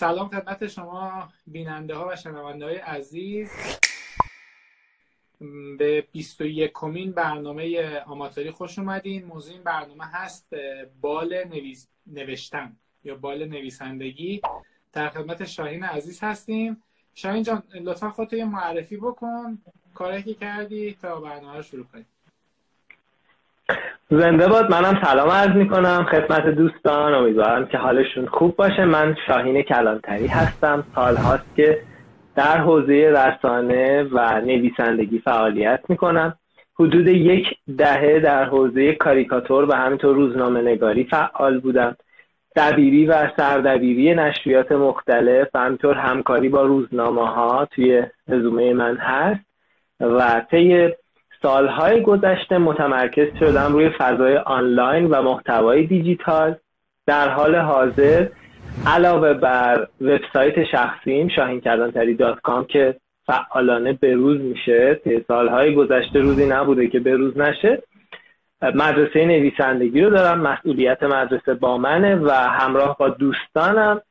سلام خدمت شما بیننده ها و شنونده های عزیز. به 21 کمین برنامه آماتوری خوش اومدین. موضوع این برنامه هست بال نویس... نوشتن یا بال نویسندگی. در خدمت شاهین عزیز هستیم. شاهین جان لطفا خودتو یه معرفی بکن. کاری که کردی تا برنامه رو شروع کنیم. زنده باد منم سلام عرض می‌کنم. خدمت دوستان امیدوارم که حالشون خوب باشه. من شاهین کلانتری هستم. سال هاست که در حوزه رسانه و نویسندگی فعالیت می‌کنم. حدود یک دهه در حوزه کاریکاتور و همینطور روزنامه نگاری فعال بودم. دبیری و سردبیری نشریات مختلف و همینطور همکاری با روزنامه ها توی رزومه من هست و طی سالهای گذشته متمرکز شدم روی فضای آنلاین و محتوای دیجیتال. در حال حاضر علاوه بر وبسایت شخصیم شاهینکردانتری دات کام که فعالانه بروز میشه طی سالهای گذشته روزی نبوده که بروز نشه مدرسه نویسندگی رو دارم مسئولیت مدرسه با منه و همراه با دوستانم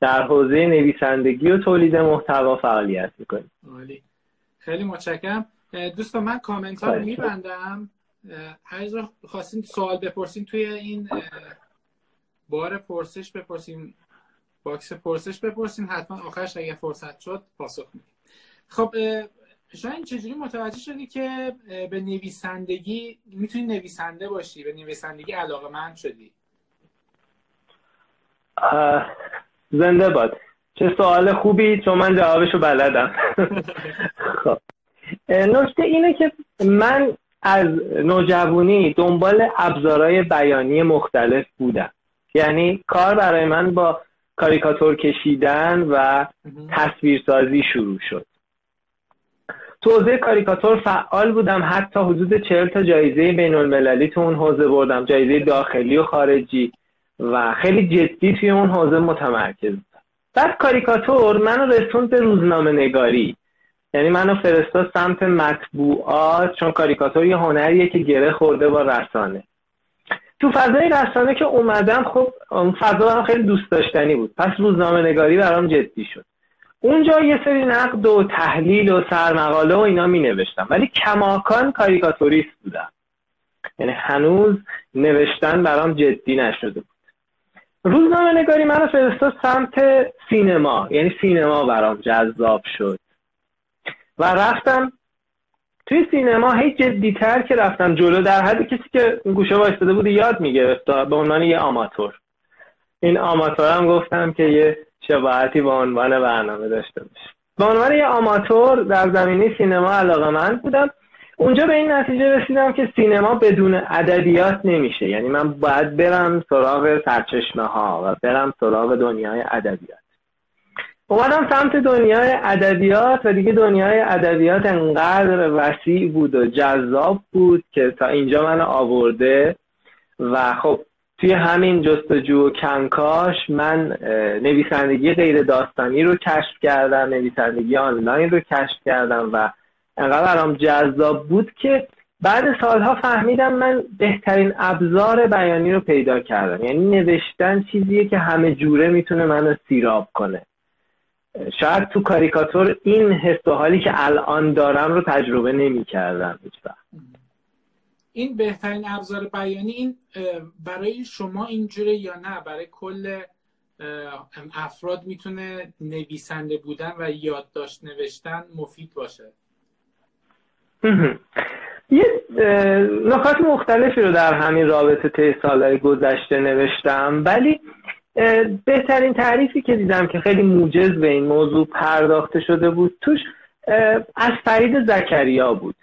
در حوزه نویسندگی و تولید محتوا فعالیت می‌کنیم. خیلی متشکرم. دوستان من کامنت ها رو میبندم. هر خواستین سوال بپرسین توی این بار پرسش بپرسین باکس پرسش بپرسین حتما آخرش اگه فرصت شد پاسخ میدیم. خب شاید چجوری متوجه شدی که به نویسندگی می‌تونی نویسنده باشی به نویسندگی علاقه من شدی زنده باد. چه سوال خوبی چون من جوابشو بلدم. خب. نکته اینه که من از نوجوانی دنبال ابزارهای بیانی مختلف بودم. یعنی کار برای من با کاریکاتور کشیدن و تصویرسازی شروع شد. تو کاریکاتور فعال بودم. حتی حدود چهل تا جایزه بین المللی تو اون حوزه بردم. جایزه داخلی و خارجی. و خیلی جدی توی اون حوزه متمرکز بودم. بعد کاریکاتور منو رسوند به روزنامه نگاری. یعنی منو فرستاد سمت مطبوعات چون کاریکاتور یه هنریه که گره خورده با رسانه. تو فضای رسانه که اومدم خب فضا هم خیلی دوست داشتنی بود. پس روزنامه نگاری برام جدی شد. اونجا یه سری نقد و تحلیل و سرمقاله و اینا می نوشتم. ولی کماکان کاریکاتوریست بودم. یعنی هنوز نوشتن برام جدی نشده بود. روزنامه نگاری منو فرستاد سمت سینما. یعنی سینما برام جذاب شد. و رفتم توی سینما. هی جدیتر که رفتم جلو در حدی کسی که گوشه وایستاده بود یاد می‌گرفت به عنوان یه آماتور. این آماتور هم گفتم که یه شباهتی با عنوان برنامه داشته باشه به عنوان یه آماتور در زمینه سینما علاقه من بودم. اونجا به این نتیجه رسیدم که سینما بدون ادبیات نمیشه. یعنی من باید برم سراغ سرچشمه ها و برم سراغ دنیای ادبیات. اومدم سمت دنیای ادبیات و دیگه دنیای ادبیات انقدر وسیع بود و جذاب بود که تا اینجا من آورده و خب توی همین جستجو و کنکاش من نویسندگی غیر داستانی رو کشف کردم نویسندگی آنلاین رو کشف کردم و انقدر برام جذاب بود که بعد سالها فهمیدم من بهترین ابزار بیانی رو پیدا کردم. یعنی نوشتن چیزیه که همه جوره می‌تونه منو سیراب کنه. شاید تو کاریکاتور این حس و حالی که الان دارم رو تجربه نمی کردم این بهترین ابزار بیانی این برای شما اینجوره یا نه؟ برای کل افراد می‌تونه نویسنده بودن و یادداشت نوشتن مفید باشه؟ یه نکات مختلفی رو در همین رابطه طی سالهای گذشته نوشتم ولی بهترین تعریفی که دیدم که خیلی موجز به این موضوع پرداخته شده بود توش از فرید زکریا بود.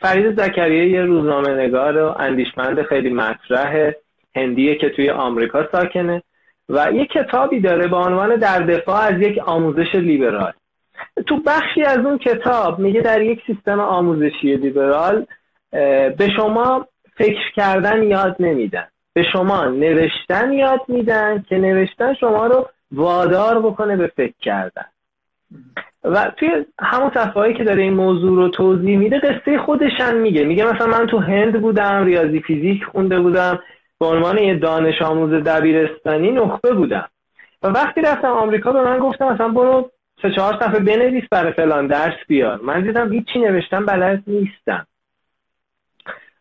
فرید زکریا یه روزنامه نگار و اندیشمند خیلی مطرح هندیه که توی آمریکا ساکنه و یه کتابی داره با عنوان در دفاع از یک آموزش لیبرال. تو بخشی از اون کتاب میگه در یک سیستم آموزشی لیبرال به شما فکر کردن یاد نمیدن. به شما نوشتن یاد میدن که نوشتن شما رو وادار بکنه به فکر کردن. و توی همون صفحه که داره این موضوع رو توضیح میده قصه خودشن میگه. میگه مثلا من تو هند بودم ریاضی فیزیک خونده بودم به عنوان یه دانش آموز دبیرستانی نخبه بودم. و وقتی رفتم آمریکا به من گفتم مثلا برو سه چهار صفحه بنویس برای فلان درس بیار. من دیدم هیچی نوشتم بلد نیستم.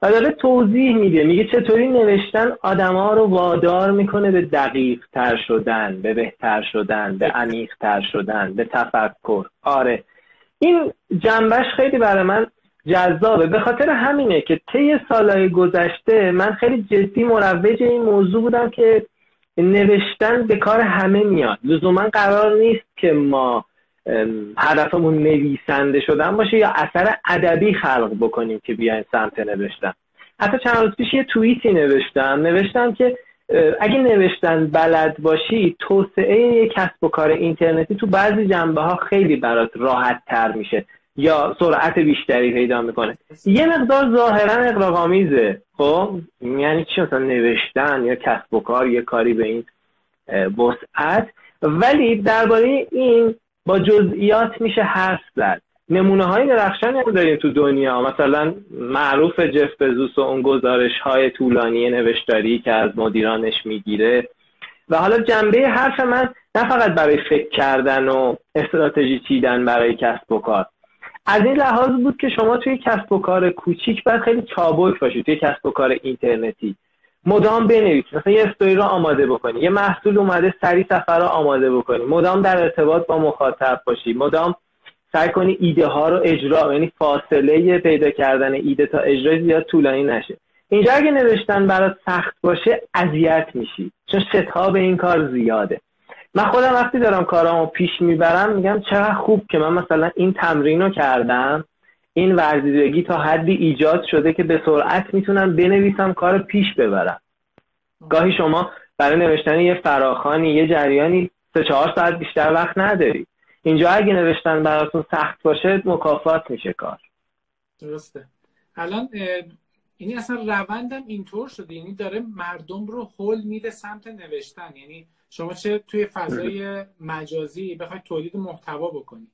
و داره توضیح میده. میگه چطوری نوشتن آدما رو وادار می‌کنه به دقیق تر شدن به بهتر شدن به عمیق تر شدن به تفکر. آره. این جنبش خیلی برای من جذابه. به خاطر همینه که طی سالهای گذشته من خیلی جدی مروج این موضوع بودم که نوشتن به کار همه میاد. لزوما قرار نیست که ما هدفمون نویسنده شدن باشه یا اثر ادبی خلق بکنیم که بیاین سمت نوشتن. حتی چند روز پیش یه توییتی نوشتم. نوشتم که اگه نوشتن بلد باشی توسعه یک کسب و کار اینترنتی تو بعضی جنبه ها خیلی برات راحت تر میشه یا سرعت بیشتری پیدا می‌کنه. یه مقدار ظاهرا اقراق‌آمیزه خب؟ یعنی چی؟ مثلا نوشتن یا کسب و کار یه کاری به این وسعت. ولی درباره این با جزئیات میشه حرف زد. نمونه های درخشانی هم داریم تو دنیا. مثلا معروف جف بزوس و اون گزارش های طولانی نوشتاری که از مدیرانش می‌گیره. و حالا جنبه حرف من نه فقط برای فکر کردن و استراتژی چیدن برای کسب و کار. از این لحاظ بود که شما توی کسب و کار کوچیک باید خیلی چابک باشید توی کسب و کار اینترنتی. مدام بنویسید مثلا یه استوری رو آماده بکنی. یه محصول اومده سری سفر رو آماده بکنی. مدام در ارتباط با مخاطب باشی. مدام سعی کنی ایده ها رو اجرا یعنی فاصله پیدا کردن ایده تا اجرا زیاد طولانی نشه. اینجا اگه نوشتن برات سخت باشه اذیت میشی. چون شتاب این کار زیاده. من خودم وقتی دارم کارامو پیش می‌برم میگم چقدر خوب که من مثلا این تمرین رو کردم. این ورزیدگی تا حدی ایجاد شده که به سرعت می‌تونم بنویسم کار پیش ببرم. گاهی شما برای نوشتن یه فراخانی یه جریانی سه چهار ساعت بیشتر وقت نداری. اینجا اگه نوشتن براتون سخت باشه مکافات میشه کار. درسته. الان یعنی اصلا روندم اینطور شده. یعنی داره مردم رو حل میده سمت نوشتن. یعنی شما چه توی فضای مجازی بخوای تولید محتوا بکنی.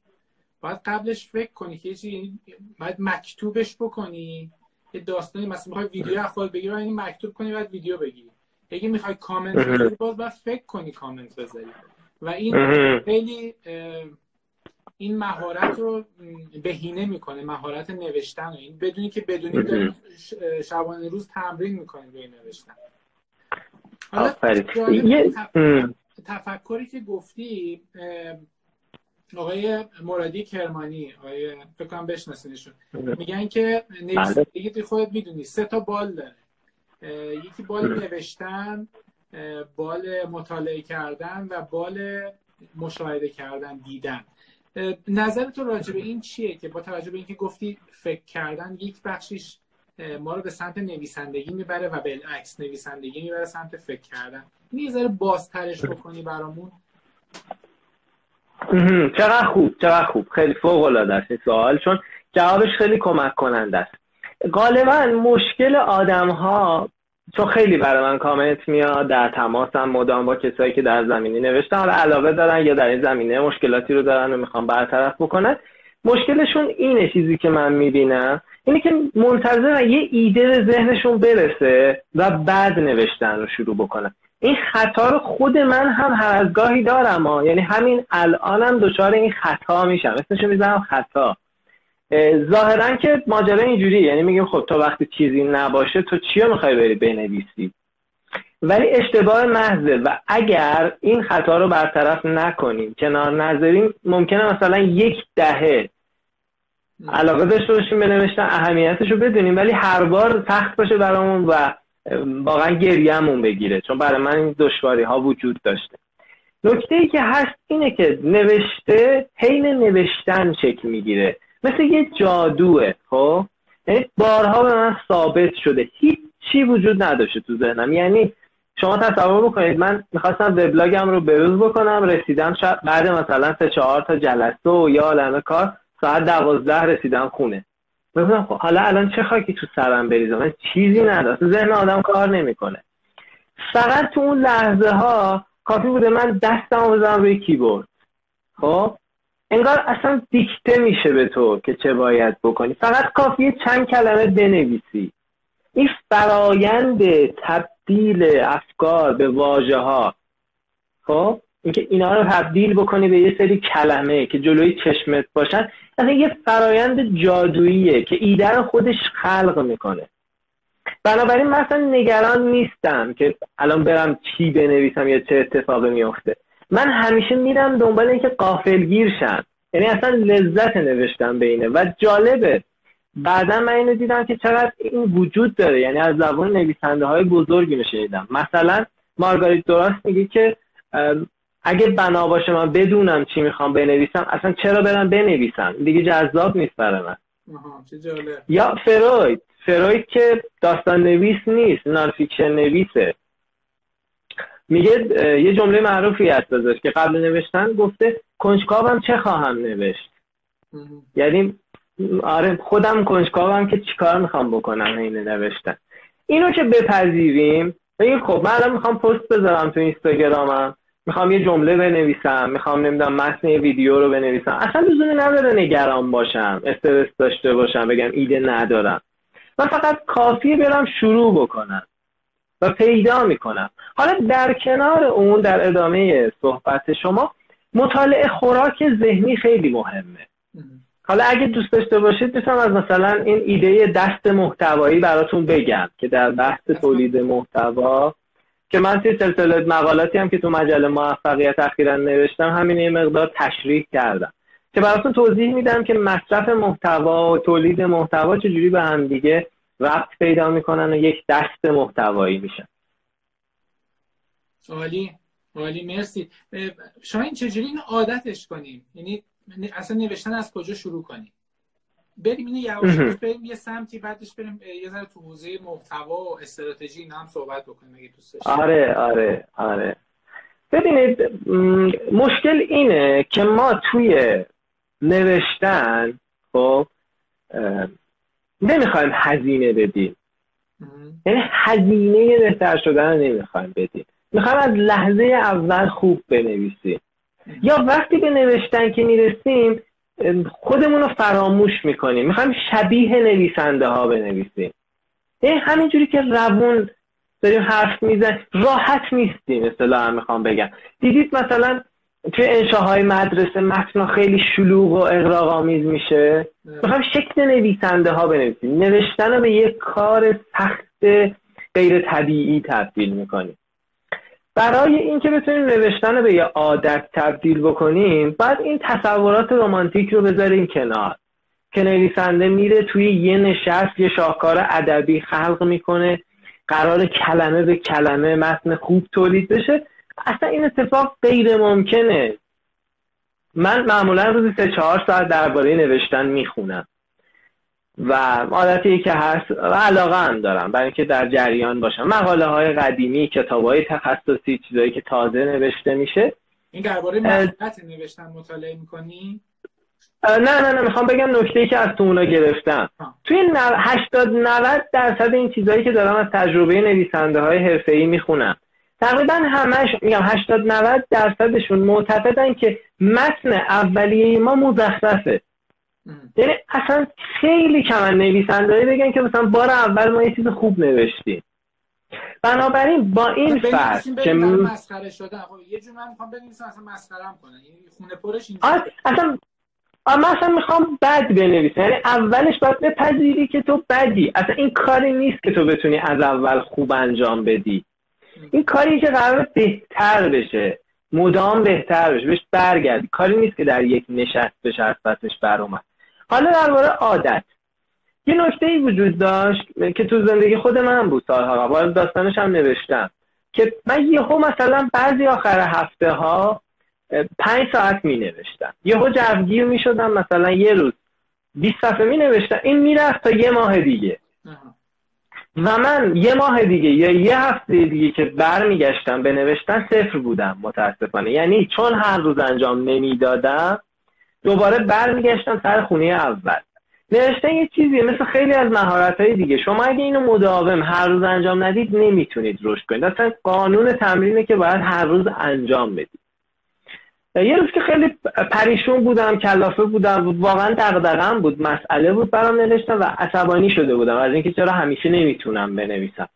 باید قبلش فکر کنی که یعنی باید مکتوبش بکنی. یه داستانی مثلا می‌خوای ویدیو از خود بگیری این مکتوب کنی بعد ویدیو بگیری. اگه می‌خوای کامنت بذاری باز باید فکر کنی کامنت بذاری. و این خیلی این مهارت رو بهینه می‌کنه مهارت نوشتن و این بدونی که بدونی شبانه روز تمرین می‌کنی روی نوشتن. تفکری که گفتی آقای مرادی کرمانی آقای فکر کنم بشناسینشون. میگن که نویسندگی بله. خودت می‌دونی. سه تا بال داره. یکی بال نوشتن بال مطالعه کردن و بال مشاهده کردن دیدن. نظر تو راجع به این چیه که با توجه به اینکه گفتی فکر کردن یک بخشیش ما رو به سمت نویسندگی می‌بره و بالعکس نویسندگی می‌بره سمت فکر کردن. ذره بازترش بکنی برامون. چقدر خوب چقدر خوب. خیلی فوق العاده است سوال چون جوابش خیلی کمک کننده است. غالبا مشکل آدم ها چون خیلی برای من کامنت میاد در تماسم مدام با کسایی که در زمینی نوشتن حالا علاوه دارن یا در این زمینه مشکلاتی رو دارن و می‌خوام برطرف بکنن. مشکلشون اینه چیزی که من می‌بینم اینه که منتظر یه ایده به ذهنشون برسه و بعد نوشتن رو شروع بکنن. این خطا رو خود من هم هر از گاهی دارم ها. یعنی همین الانم دچار این خطا میشم. اسمشو می‌زنم خطا. ظاهرا که ماجرا اینجوری یعنی میگیم خب تا وقتی چیزی نباشه تو چی رو می‌خوای بری بنویسی؟ ولی اشتباه محضه و اگر این خطا رو برطرف نکنیم کنار نذاریم ممکنه مثلا یک دهه علاقه داشته باشیم به نوشتن اهمیتش رو بدونیم ولی هر بار سخت باشه برامون و واقعا گریهمون بگیره چون برای من این دشواری ها وجود داشته. نکته ای که هست اینه که نوشته حین نوشتن شکل می‌گیره. مثل یه جادوه خب؟ یعنی بارها به من ثابت شده. هیچ چی وجود نداشته تو ذهنم. یعنی شما تصور بکنید من می‌خواستم وبلاگم رو بروز بکنم رسیدم شب بعد مثلا سه چهار تا جلسه و یا عالمه کار ساعت دوازده رسیدم خونه. بگم خب حالا الان چه خاکی تو سرم بریزم من چیزی ندارم. ذهن آدم کار نمی‌کنه. فقط تو اون لحظه ها کافی بوده من دستم بزنم روی کیبورد. خب؟ انگار اصلا دیکته میشه به تو که چه باید بکنی. فقط کافیه چند کلمه بنویسی. این فرایند تبدیل افکار به واژه ها خب؟ اینکه اینا رو تبدیل بکنی به یه سری کلمه که جلوی چشمت باشن اصلا یه فرایند جادوییه که ایده رو خودش خلق می‌کنه. بنابراین مثلا نگران نیستم که الان برم چی بنویسم یا چه اتفاقی میفته من همیشه میرم دنبال اینکه قافلگیر شم. یعنی اصلا لذت نوشتم بینه و جالبه بعدا من اینو دیدم که چقدر این وجود داره. یعنی از زبان نویسنده های بزرگی میشنیدم. مثلا مارگاریت دوراس میگه که اگه بنا باشه من بدونم چی می‌خوام بنویسم اصلا چرا برم بنویسم؟ دیگه جذاب نیست برای من. یا فروید. فروید که داستان نویس نیست نانفیکشن نویسه میگه یه جمله معروفی هست ازش که قبل نوشتن گفته کنجکاوم چه خواهم نوشت؟ یعنی آره خودم کنجکاوم که چیکار می‌خوام بکنم این نوشتن. اینو که بپذیریم بگیم خب من الان می‌خوام پست بذارم تو اینستاگرامم. می‌خوام یه جمله بنویسم می‌خوام نمی‌دونم متن یه ویدیو رو بنویسم. اصلا لزومی نداره نگران باشم استرس داشته باشم بگم ایده ندارم. من فقط کافیه برم شروع بکنم و پیدا می‌کنم. حالا در کنار اون در ادامه صحبت شما مطالعه خوراک ذهنی خیلی مهمه. حالا اگه دوست داشته باشید می‌تونم از مثلا این ایده دست محتوایی براتون بگم که در بحث تولید محتوا که من توی سلسله مقالاتی هم که تو مجله موفقیت اخیرا نوشتم همین یه مقدار تشریح کردم. که براتون توضیح میدم که مصرف محتوا و تولید محتوا چجوری به هم دیگه ربط پیدا می‌کنن و یک دست محتوایی میشن عالی عالی مرسی. شما چجوری این عادتش کنیم؟ یعنی اصلا نوشتن از کجا شروع کنیم؟ بریم اینو یواش بریم یه سمتی بعدش بریم یه ذره تو حوزه محتوا و استراتژی اینا هم صحبت بکنیم اگه دوست داشتید آره آره آره. ببینید مشکل اینه که ما توی نوشتن خب نمی‌خوایم هزینه بدیم. یعنی هزینه بهتر شدن رو نمی‌خوایم بدیم. می‌خوایم از لحظه اول خوب بنویسیم. یا وقتی به نوشتن که می‌رسیم خودمون رو فراموش می‌کنیم. می‌خوایم شبیه نویسنده ها بنویسیم. یعنی همینجوری که روون داریم حرف میزن راحت نیستیم اصطلاحا می‌خوام بگم. دیدید مثلا توی انشاهای مدرسه متن خیلی شلوغ و اقراق آمیز میشه؟ می‌خوایم شکل نویسنده ها بنویسیم. نوشتن رو به یک کار سخت غیر طبیعی تبدیل می‌کنیم. برای اینکه بتونیم نوشتن رو به یه عادت تبدیل بکنیم بعد این تصورات رمانتیک رو بذاریم کنار. که نویسنده میره توی یه نشست یه شاهکار ادبی خلق می‌کنه قرار کلمه به کلمه متن خوب تولید بشه. اصلا این اتفاق غیر ممکنه. من معمولا روزی سه چهار ساعت درباره نوشتن می‌خونم. و عادتی که هست و علاقه هم دارم برای اینکه در جریان باشم. مقاله های قدیمی کتاب های تخصصی چیزایی که تازه نوشته میشه. این درباره مهارت نوشتن مطالعه می‌کنی؟ نه نه نه می‌خوام بگم نکته ای که از تو اونا گرفتم. توی 80 90 درصد این چیزایی که دارم از تجربه نویسنده های حرفه ای می‌خونم. تقریبا همش میگم 80 90 درصدشون معتقدن که متن اولیه ما مزخرفه. یعنی اصلا خیلی کم نویسنده بگن که مثلا بار اول ما یه چیز خوب نوشتیم. بنابراین با این فرق که مسخره شده. خب یه جور من می‌خوام بنویسم اصلا مسخرم کنه یعنی خونه پرش اینجا اصلا من اصلا می‌خوام بد بنویسم. یعنی اولش باید بپذیری که تو بدی. اصلا این کاری نیست که تو بتونی از اول خوب انجام بدی. این کاری که قرار بهتر بشه. مدام بهتر بشه. بهش برگردی کاری نیست که در یک نشست بشه از پسش بر اومد. حالا درباره عادت. یه نکته ای وجود داشت که تو زندگی خود من بود سالها قبل داستانش هم نوشتم که من یهو مثلا بعضی آخر هفته ها پنج ساعت می نوشتم یهو جوگیر می شدم مثلا یه روز 20 صفحه می نوشتم این می‌رفت تا یه ماه دیگه. و من یه ماه دیگه یا یه هفته دیگه که برمیگشتم به نوشتن صفر بودم متاسفانه. یعنی چون هر روز انجام نمی‌دادم دوباره برمیگشتم سر خونه اول. نوشتن یه چیزیه مثل خیلی از مهارت های دیگه. شما اگه اینو مداوم هر روز انجام ندید نمی‌تونید رشد کنید. اصلا قانون تمرینه که باید هر روز انجام بدید. یه روز که خیلی پریشون بودم کلافه بودم واقعا دغدغه‌ام بود. مسئله بود برام نوشتم و عصبانی شده بودم. از اینکه چرا همیشه نمی‌تونم بنویسم.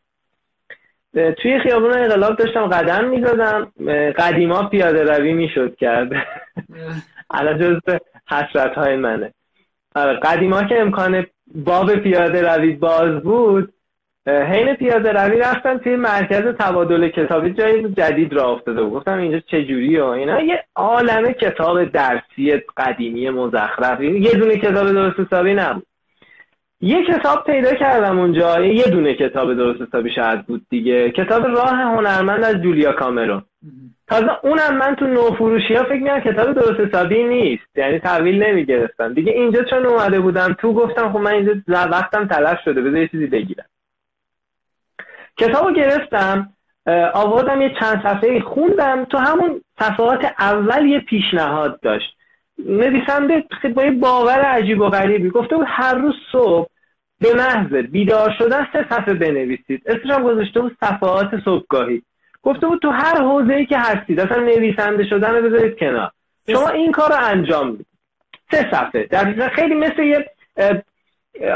توی خیابون انقلاب داشتم قدم می‌زدم. قدیما پیاده روی می‌شد کرد. الان جز حسرت های منه. آره، قدیما که امکان باب پیاده روی باز بود حین پیاده روی رفتم توی مرکز تبادل کتابی جای جدید را افتاده بود. گفتم اینجا چجوری و اینا. یه عالم کتاب درسی قدیمی مزخرفی یه دونه کتاب درست حسابی نبود. یه کتاب پیدا کردم اونجا. یه دونه کتاب درست حسابی شاید بود دیگه. کتاب راه هنرمند از جولیا کامرون. تازه اونم من تو نوفروشی ها فکر می‌کنم کتاب درست حسابی نیست. یعنی تحویل نمی‌گرفتم دیگه اینجا چون اومده بودم تو گفتم خب من اینجا وقتم تلف شده. بذار یه چیزی بگیرم. کتابو گرفتم آوردم یه چند صفحه خوندم. تو همون صفحات اول یه پیشنهاد داشت. نویسنده با یه باور عجیب و غریبی گفته بود هر روز صبح به محض بیدار شدن سه صفحه بنویسید. اسمش هم گذاشته بود صفحات صبحگاهی. گفته بود تو هر حوزه‌ای که هستید اصلا نویسنده شدن رو بذارید کنار. شما این کار رو انجام می‌دید سه صفحه. در خیلی مثل یه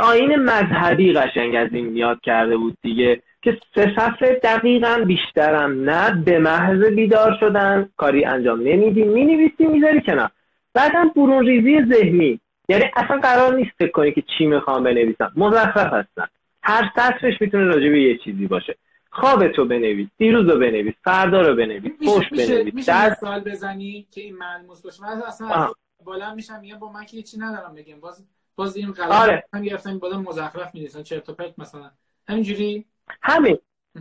آین مذهبی قشنگ از این یاد کرده بود دیگه که سه صفحه دقیقا بیشترم نه به محض بیدار شدن. کاری انجام نمیدی. می‌نویسی می‌ذاری کنار. بعدم برون ریزی ذهنی. یعنی اصلا قرار نیست فکر کنی که چی می‌خوام بنویسم. مزخرف هستن. هر سطرش می‌تونه راجع به یه چیزی باشه. خواب تو بنویس دیروز رو بنویس فردا رو بنویس پشت بنویس میشه در... سال بزنی که این ملموس باشه؟ من اصلا بالا میشم میگم با من که چی ندارم بگم. باز باز این غلط آره. هم گرفتم بالا مزخرف می‌رسن چرت و پرت مثلا. همینجوری؟ همین.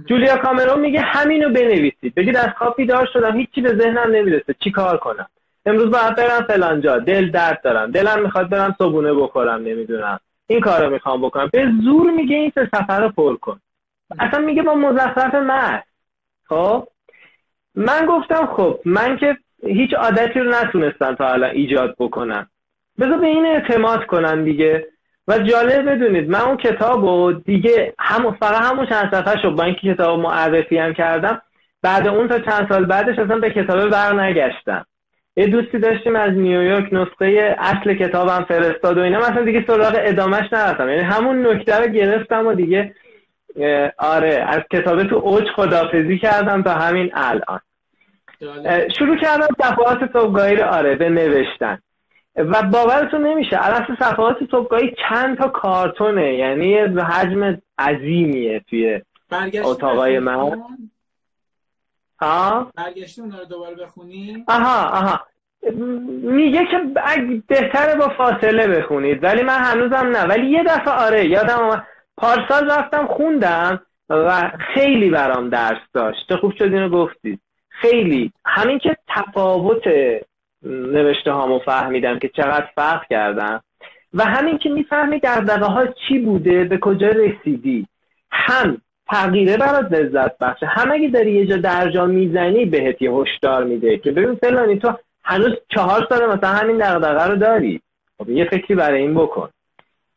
جولیا کامرون میگه همینو بنویسید. بگید از خواب بیدار شدم هیچی به ذهنم نمی‌رسه. چی کار کنم؟ امروز باید برم فلانجا دل درد دارم. دلم می‌خواد برم صبونه بخورم نمی‌دونم. این کارو می‌خوام بکنم. به زور میگه این سه سفر رو پر کن. اصلا میگه با مزخرف مرد. خب؟ من گفتم خب من که هیچ عادتی رو نتونستم تا الان ایجاد بکنم. بذار به این اعتماد کنم دیگه. و جالب بدونید من اون کتاب و دیگه هم فقط همون چند صفحه شد با اینکه کتاب معرفی هم کردم بعد اون تا چند سال بعدش اصلا به کتاب بر نگشتم. یه دوستی داشتیم از نیویورک نسخه اصل کتابم فرستاد و اینا. مثلا دیگه سراغ ادامش نرفتم. یعنی همون نکته رو گرفتم و دیگه آره از کتاب تو اوج خدافزی کردم تا همین الان. شروع کردم صفحات صبحگاهی رو آره به نوشتن. و باورتون نمیشه علف صفحات صبحگاهی چند تا کارتونه یعنی حجم عظیمیه توی اتاقای من. ها برگشتی رو دوباره بخونی آها آها. میگه که بهتره با فاصله بخونید ولی من هنوزم نه. ولی یه دفعه آره یادم آمد پارسال رفتم خوندم و خیلی برام درس داشت. خوب شد اینو گفتید خیلی. همین که تفاوت نوشته هامو فهمیدم که چقدر فرق کردم و همین که می‌فهمی در ها چی بوده به کجا رسیدی. هم تغییره برات لذت بخشه. هم اگه داری یه جا درجا می‌زنی بهت یه هشدار میده که ببین فلانی تو هنوز چهار سال مثلا همین دغدغه رو داری. خب یه فکری برای این بکن.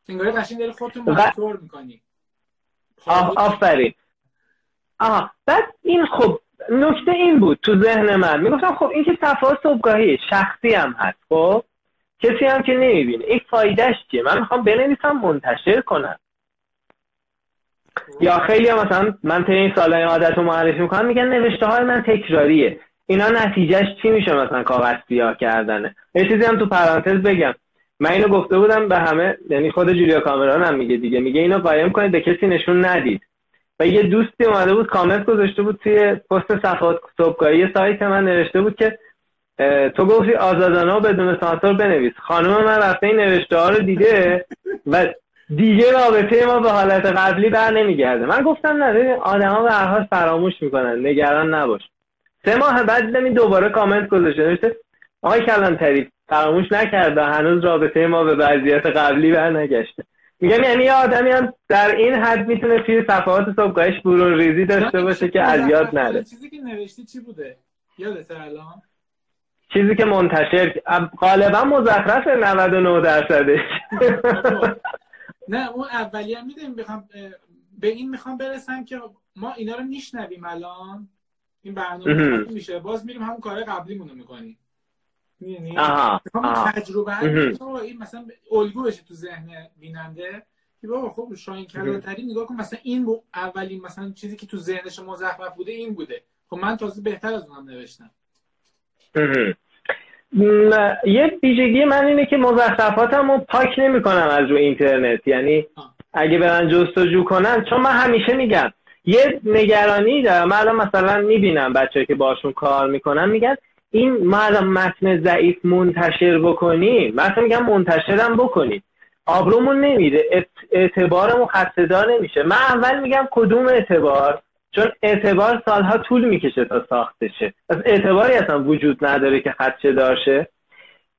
انگاری قشنگ داری خودتون و... می‌کنی. آفرین. آها بعد این خب نکته این بود تو ذهن من. می‌گفتم خب این که صفحات صبحگاهی شخصی هم هست خب؟ کسی هم که نمی‌بینه. این فایدهش چیه؟ من می‌خوام بنویسم منتشر کنم. یا خیلی هم مثلا من طی این سالهای عادت رو معرفی می‌کنم میگن نوشته های من تکراریه. اینا نتیجهش چی میشه مثلا کاغذ سیاه کردنه؟ یه چیزی هم تو پرانتز بگم. من اینو گفته بودم به همه یعنی خود جولیا کامران هم میگه دیگه. میگه اینو قایم کنید به کسی نشون ندید. و یه دوستی اومده بود کامنت گذاشته بود توی پست صفحات صبحگاهی سایت من نوشته بود که تو گفتی آزادانه و بدون سانسور بنویس. خانم من رفته این نوشته ها رو دیده و دیگه رابطه ما به حالت قبلی بر نمیگرده. من گفتم نه ببین آدما به هر حال فراموش می‌کنن نگران نباش. سه ماه بعد دیدم دوباره کامنت گذاشته. نوشته آقای کلانتری فراموش نکرده. هنوز رابطه ما به وضعیت قبلی بر نگشته میگم یعنی یه آدمی هم در این حد می‌تونه توی صفحات صبحگاهش برون ریزی داشته باشه که از یاد نره. چیزی که نوشتی چی بوده؟ یادت الان؟ چیزی که منتشر غالبا مزخرف 99 درصدش. نه اون اولیه می‌دونیم بخوام به این می‌خوام برسم که ما اینا رو میشنویم الان. این برنامه میشه. باز میریم همون کار قبلیمون رو می‌کنیم. می‌دونی؟ تجربه این مثلا الگو بشه تو ذهن بیننده که بابا خب شاین کلانتری نگاه کن مثلا این اولین مثلا چیزی که تو ذهنش مزخرف بوده این بوده. خب من تازه بهتر از اونم نوشتم. یه ویژگی من اینه که مزخرفاتم رو پاک نمی‌کنم از رو اینترنت. یعنی اگه برن جستجو کنن چون من همیشه میگم یه نگرانی دارم. من الان مثلا می‌بینم بچه که باشون کار می‌کنن میگن این ما متن ضعیف منتشر بکنیم. مثلا میگم منتشرم بکنیم. آبرومون نمیره. اعتبارمون خستدار نمیشه. من اول میگم کدوم اعتبار؟ چون اعتبار سالها طول می‌کشه تا ساخته شه از اعتباری اصلا وجود نداره که خدشه دارشه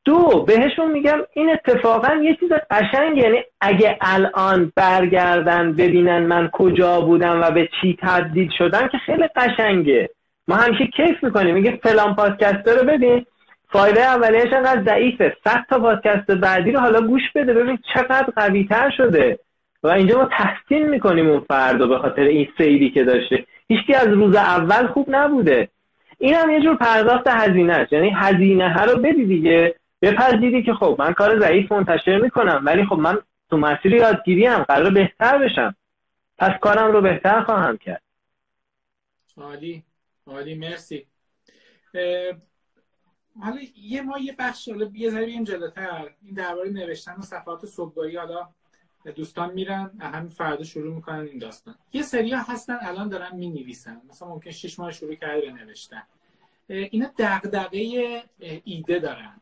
دو بهشون میگم این اتفاقا یه چیز قشنگ یعنی اگه الان برگردن ببینن من کجا بودم و به چی تبدیل شدم که خیلی قشنگه. ما همیشه کیف می‌کنیم. میگه فلان پادکست رو ببین. فایده اولیش انقدر ضعیفه. صد تا پادکست بعدی رو حالا گوش بده. ببین چقدر قوی تر شده. و اینجا ما تحسین می‌کنیم اون فرد به خاطر این سیری که داشته. هیچکی از روز اول خوب نبوده. این هم یه جور پرداخت هزینه است. یعنی هزینه ها رو بدی دیگه. بپذیری که خب من کار ضعیف منتشر می‌کنم. ولی خب من تو مسیر یادگیری هم قرار بهتر بشم. پس کارم رو بهتر خواهم کرد. عالی. عالی مرسی. حالا یه ما یه بخش حالا یه ذره این جلوتر. این درباره نوشتن و صفحات صبحگاهی حالا دوستان میرن همین فردا شروع می‌کنن این داستان. یه سری هستن الان دارن می نویسن مثلا ممکن شش ماه شروع کرده نوشتن. اینا دغدغه ایده دارن.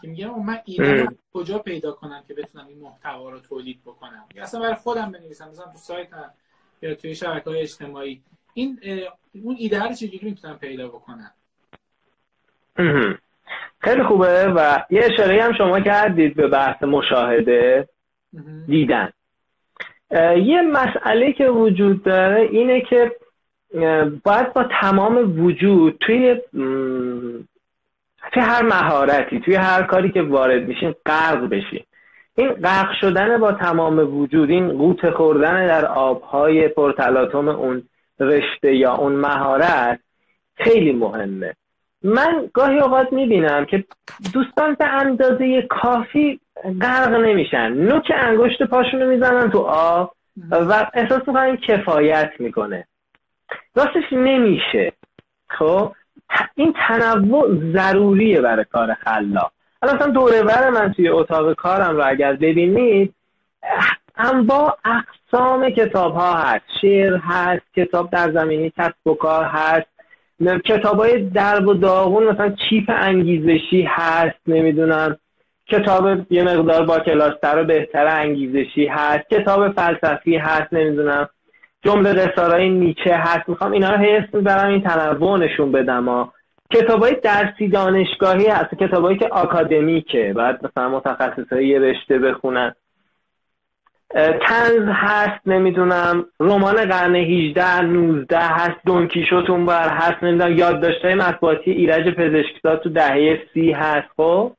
که میگن من ایده کجا پیدا کنم که بتونم این محتوا رو تولید بکنم؟ یا اصلا برای خودم بنویسم مثلا تو سایت یا توی شبکه های اجتماعی. این اون ایده رو چجوری می‌تونم پیدا بکنم؟ خیلی خوبه و یه اشاره هم شما کردید به بحث مشاهده دیدن. یه مسئله که وجود داره اینه که باید با تمام وجود توی توی هر مهارتی توی هر کاری که وارد میشین غرق بشین. این غرق شدن با تمام وجود این قوت خوردن در آبهای پرتلاتوم اون رشته یا اون مهارت خیلی مهمه. من گاهی اوقات می‌بینم که دوستان به اندازه کافی غرق نمیشن. نوک انگشت پاشون رو می‌زنن تو آب و احساس می‌کنن کفایت می‌کنه. راستش نمیشه. خب؟ این تنوع ضروریه برای کار خلاق. حالا مثلا دوره من توی اتاق کارم رو اگر ببینید با اقسام کتاب ها هست. شعر هست کتاب در زمینی کسب و کار هست. کتاب های درب و داغون مثلا چیپ انگیزشی هست نمی‌دونم. کتاب یه مقدار با کلاستر و بهتر انگیزشی هست. کتاب فلسفی هست نمی‌دونم. جمله رسالای نیچه هست. می‌خوام اینا رو حس می‌برم این تنوع نشون بدم. ها کتاب های درسی دانشگاهی هست. کتابایی که آکادمیکه. بعد مثلا متخصص یه رشته بخونن. تنز هست نمی‌دونم. رمان قرن 18 19 هست دونکیشوتون بر هست نمی‌دونم. یادداشت‌های مطبوعاتی ایرج پزشکزاد تو دهه سی هست. خب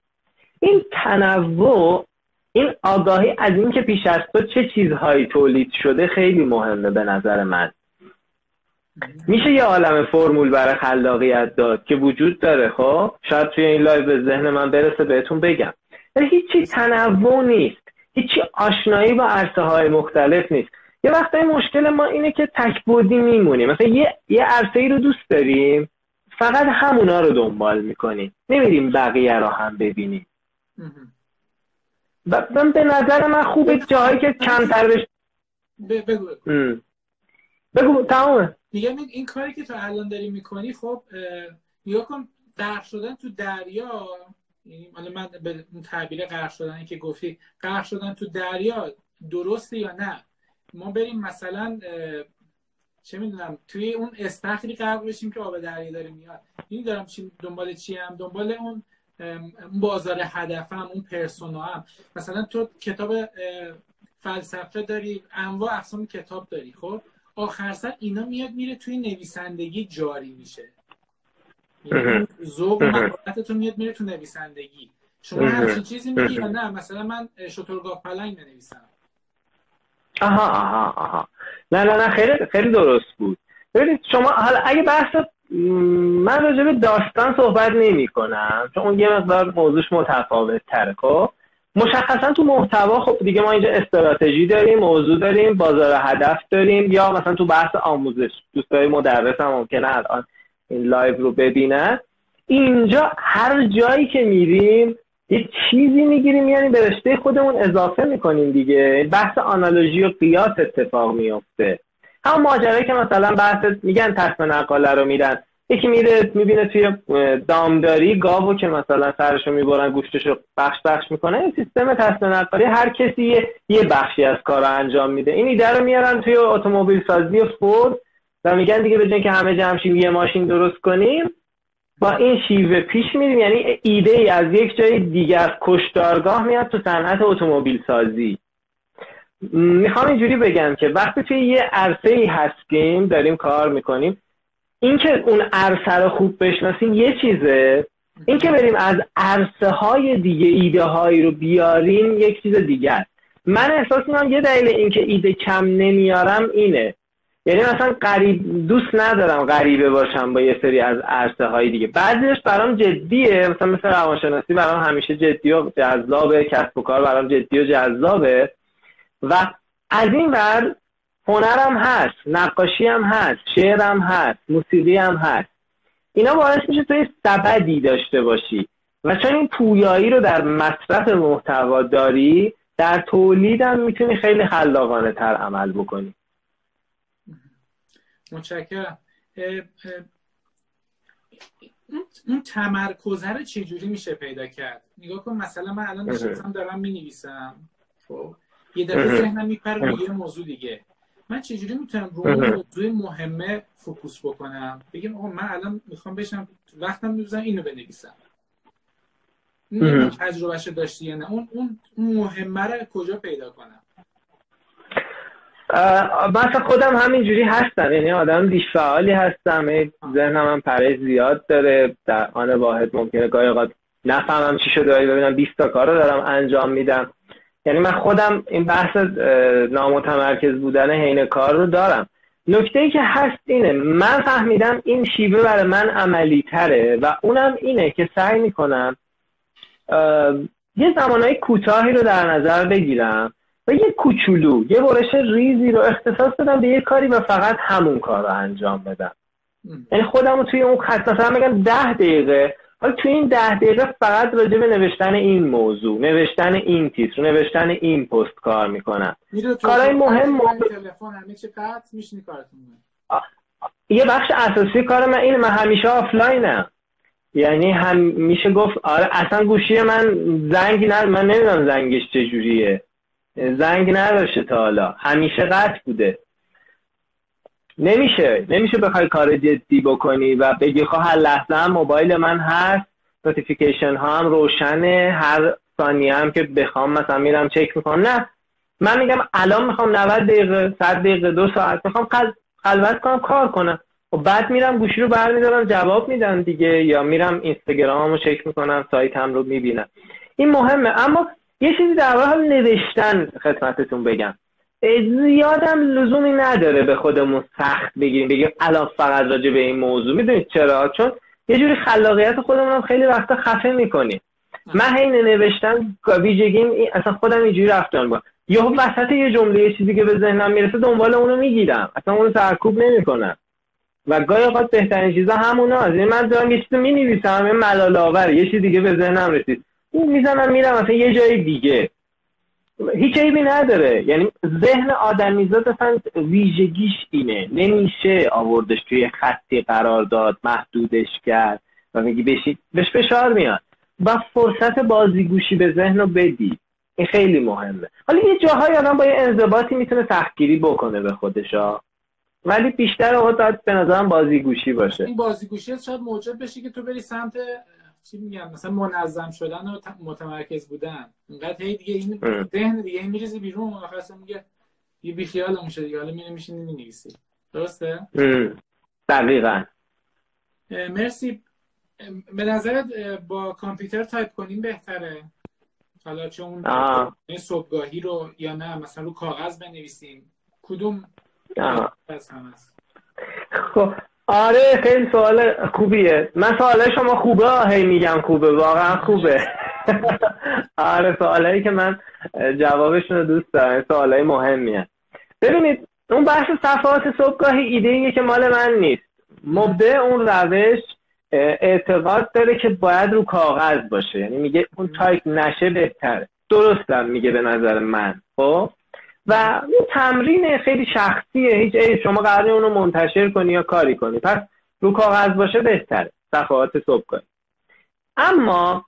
این تنوع این آگاهی از اینکه پیش از تو چه چیزهایی تولید شده خیلی مهمه به نظر من. میشه یه عالم فرمول برای خلاقیت داد که وجود داره. خب شاید توی این live به ذهن من برسه بهتون بگم. هیچی تنوع نیست. هیچی آشنایی با عرصه های مختلف نیست. یه وقتای مشکل ما اینه که تک‌بعدی میمونیم. مثلا یه, یه عرصه ای رو دوست داریم فقط همونا رو دنبال می‌کنیم. نمیریم بقیه رو هم ببینیم. من به نظر من خوبه جایی که کمتر بشه. بگو بگو. تمامه میگم این کاری که تو الان داری می‌کنی خب نگاه کن غرق شدن تو دریا یعنی من به اون تعبیر غرق شدن که گفتی غرق شدن تو دریا درسته یا نه؟ ما بریم مثلا چه می‌دونم توی اون استخری غرق بشیم که آب دریا داره میاد. این دارم چی دنبال چی هم دنبال اون بازار هدفم اون پرسونا هم مثلا تو کتاب فلسفه داری انواع اقسام کتاب داری خب؟ آخر سر اینا میاد میره توی نویسندگی جاری میشه. ذوق و مهارتتون میاد میره تو نویسندگی. شما همچین چیزی میگی یا نه؟ مثلا من شترگاه پلنگ بنویسم. آها آها آها. نه نه نه خیلی خیلی درست بود. ببینید شما حالا اگه بحث من راجع به داستان صحبت نمی کنم چون اون یه مقدار موضوعش متفاوت تره خب؟ مشخصا تو محتوا خب دیگه ما اینجا استراتژی داریم موضوع داریم بازار هدف داریم یا مثلا تو بحث آموزش دوستای مدرس هم ممکنه الان این لایو رو ببینن اینجا هر جایی که میریم یه چیزی می‌گیریم یعنی به رشته خودمون اضافه می‌کنیم دیگه. بحث آنالوژی و قیاس اتفاق میفته همون ماجرایی که مثلا بحث میگن تصم نقاله رو میرن یکی میره می‌بینه توی دامداری گاوو که مثلا سرشو می‌برن گوشتشو بخش بخش می‌کنه. این سیستم تصم نقالی هر کسی یه, بخشی از کار رو انجام میده. این ایده رو میارن توی اتومبیل سازی فورد. و میگن دیگه به که همه جمع یه ماشین درست کنیم با این شیوه پیش میریم. یعنی ایده ای از یک جای دیگه از کشتارگاه میاد تو صنعت اتومبیل سازی. می‌خوام اینجوری بگم که وقتی توی یه عرصه ای هستیم داریم کار می‌کنیم اینکه اون عرصه رو خوب بشناسیم یه چیزه. اینکه بریم از عرصه های دیگه ایده هایی رو بیاریم یک چیز است من احساس می‌کنم یه دلیل اینکه ایده کم نمیارم اینه. یعنی مثلا قریب دوست ندارم غریبه باشم با یه سری از عرصه های دیگه. بعضیش برام جدیه. مثلا مثل روانشناسی برام همیشه جدی و جذابه. کسب و کار برام جدی و جذابه. و از این ور هنرم هست نقاشی هم هست شعرم هست موسیقی هم هست. اینا باعث میشه توی سبدی داشته باشی. و چون این پویایی رو در مصرف محتوا داری در تولیدم می‌تونی خیلی خلاقانه تر عمل بکنی. متشکرم. اون تمرکزه رو چجوری میشه پیدا کرد؟ نگاه کن مثلا من الان نشستم دارم می‌نویسم خب؟ یه دفعه ذهنم میپره روی یه موضوع دیگه. من چجوری می‌تونم رو موضوع مهمه فوکوس بکنم؟ بگم آقا من الان می‌خوام بشم وقتم میبزم اینو بنویسم. تجربهش داشتی یا نه. اون اون مهمه رو کجا پیدا کنم؟ مثلا خودم همینجوری هستم. یعنی آدم دیش فعالی هستم ذهنم هم پره زیاد داره. در آن واحد ممکنه گاهی اوقات نفهمم چی شده. ببینم 20 تا کار رو دارم انجام میدم. یعنی من خودم این بحث نامتمرکز بودن حین کار رو دارم. نکته ای که هست اینه من فهمیدم این شیوه برای من عملی تره و اونم اینه که سعی می‌کنم یه زمانهای کوتاهی رو در نظر بگیرم. و یه کوچولو یه برش ریزی رو اختصاص بدم به یه کاری و فقط همون کار رو انجام بدم. یعنی خودم رو توی اون خط مثلا بگم ده دقیقه حالا توی این ده دقیقه فقط راجع به نوشتن این موضوع نوشتن این تیتر نوشتن این پست کار می‌کنم. کارهای مهم یه بخش اساسی کار من اینه من همیشه آفلاینم. یعنی هم میشه گفت آره اصلا گوشی من زنگ نه من نمی‌دونم زنگش چجوریه. زنگ نداشته تا حالا. همیشه قطع بوده. نمیشه. نمیشه بخوای کار جدی بکنی و بگی خب هر لحظه هم موبایل من هست notification ها هم روشنه هر ثانیه هم که بخوام مثلا میرم چک می‌کنم. نه. من میگم الان می‌خوام 90 دقیقه 100 دقیقه دو ساعت می‌خوام خلوت کنم کار کنم. و بعد میرم گوشی رو برمیدارم جواب میدم دیگه یا میرم اینستاگرام رو چک می‌کنم سایت هم رو می‌بینم. این مهمه. اما یه چیزی در حال نوشتن خدمتتون بگم. زیادم لزومی نداره به خودمون سخت بگیریم. بگیم الان فقط راجع به این موضوع. می‌دونید چرا؟ چون یه جوری خلاقیت خودمون هم خیلی وقتا خفه می‌کنیم. من حین نوشتن ویژگیم اصلا خودم اینجوری رفتار با یه وسط یه جمله یه چیزی که به ذهنم می‌رسه دنبال اونو می‌گیرم. اصلا اونو ترکوب نمی‌کنم. و گاهی اوقات بهترین چیزا همونا یعنی من دارم یه چیزی می‌نویسم ملال آور یه چیز دیگه به ذهنم رسید. اون می‌زنم میرم مثلا یه جای دیگه. هیچ عیبی نداره. یعنی ذهن آدمیزاد اصلا ویژگیش اینه. نمیشه آوردش توی خطی قرار داد محدودش کرد و میگی بشی بهش فشار میاد. و فرصت بازیگوشی به ذهن رو بدی. این خیلی مهمه. حالا یه جاهای آدم با یه انضباطی می‌تونه سختگیری بکنه به خودشا. ولی بیشتر اوقات به نظرم بازیگوشی باشه. این بازیگوشی شاید موجب بشه که تو بری سمت چی میگم؟ مثلا منظم شدن و متمرکز بودن. اینقدر هی دیگه این ذهن دیگه این میریزی بیرون آخر اصلا میگه یه بیخیال میشه دیگه حالا میره میشینی می‌نویسی درسته؟ دقیقا. مرسی. به نظرت با کامپیوتر تایپ کنیم بهتره؟ حالا چون صبحگاهی رو یا نه مثلا رو کاغذ بنویسیم. کدوم هست خب آره خیلی سوال خوبیه. من سوال شما خوبه؟ هی میگم خوبه. واقعا خوبه. آره سوالایی که من جوابشون رو دوست دارم. سوالای مهمیه. ببینید اون بحث صفحات صبحگاهی ایده که مال من نیست. مبدع اون روش اعتقاد داره که باید رو کاغذ باشه. یعنی میگه اون تایپ نشه بهتره. درستم میگه به نظر من. خب؟ و اون تمرین خیلی شخصیه. هیچ ای شما قراره اونو منتشر کنی یا کاری کنی. پس رو کاغذ باشه بهتره. صفحات صبحگاهی اما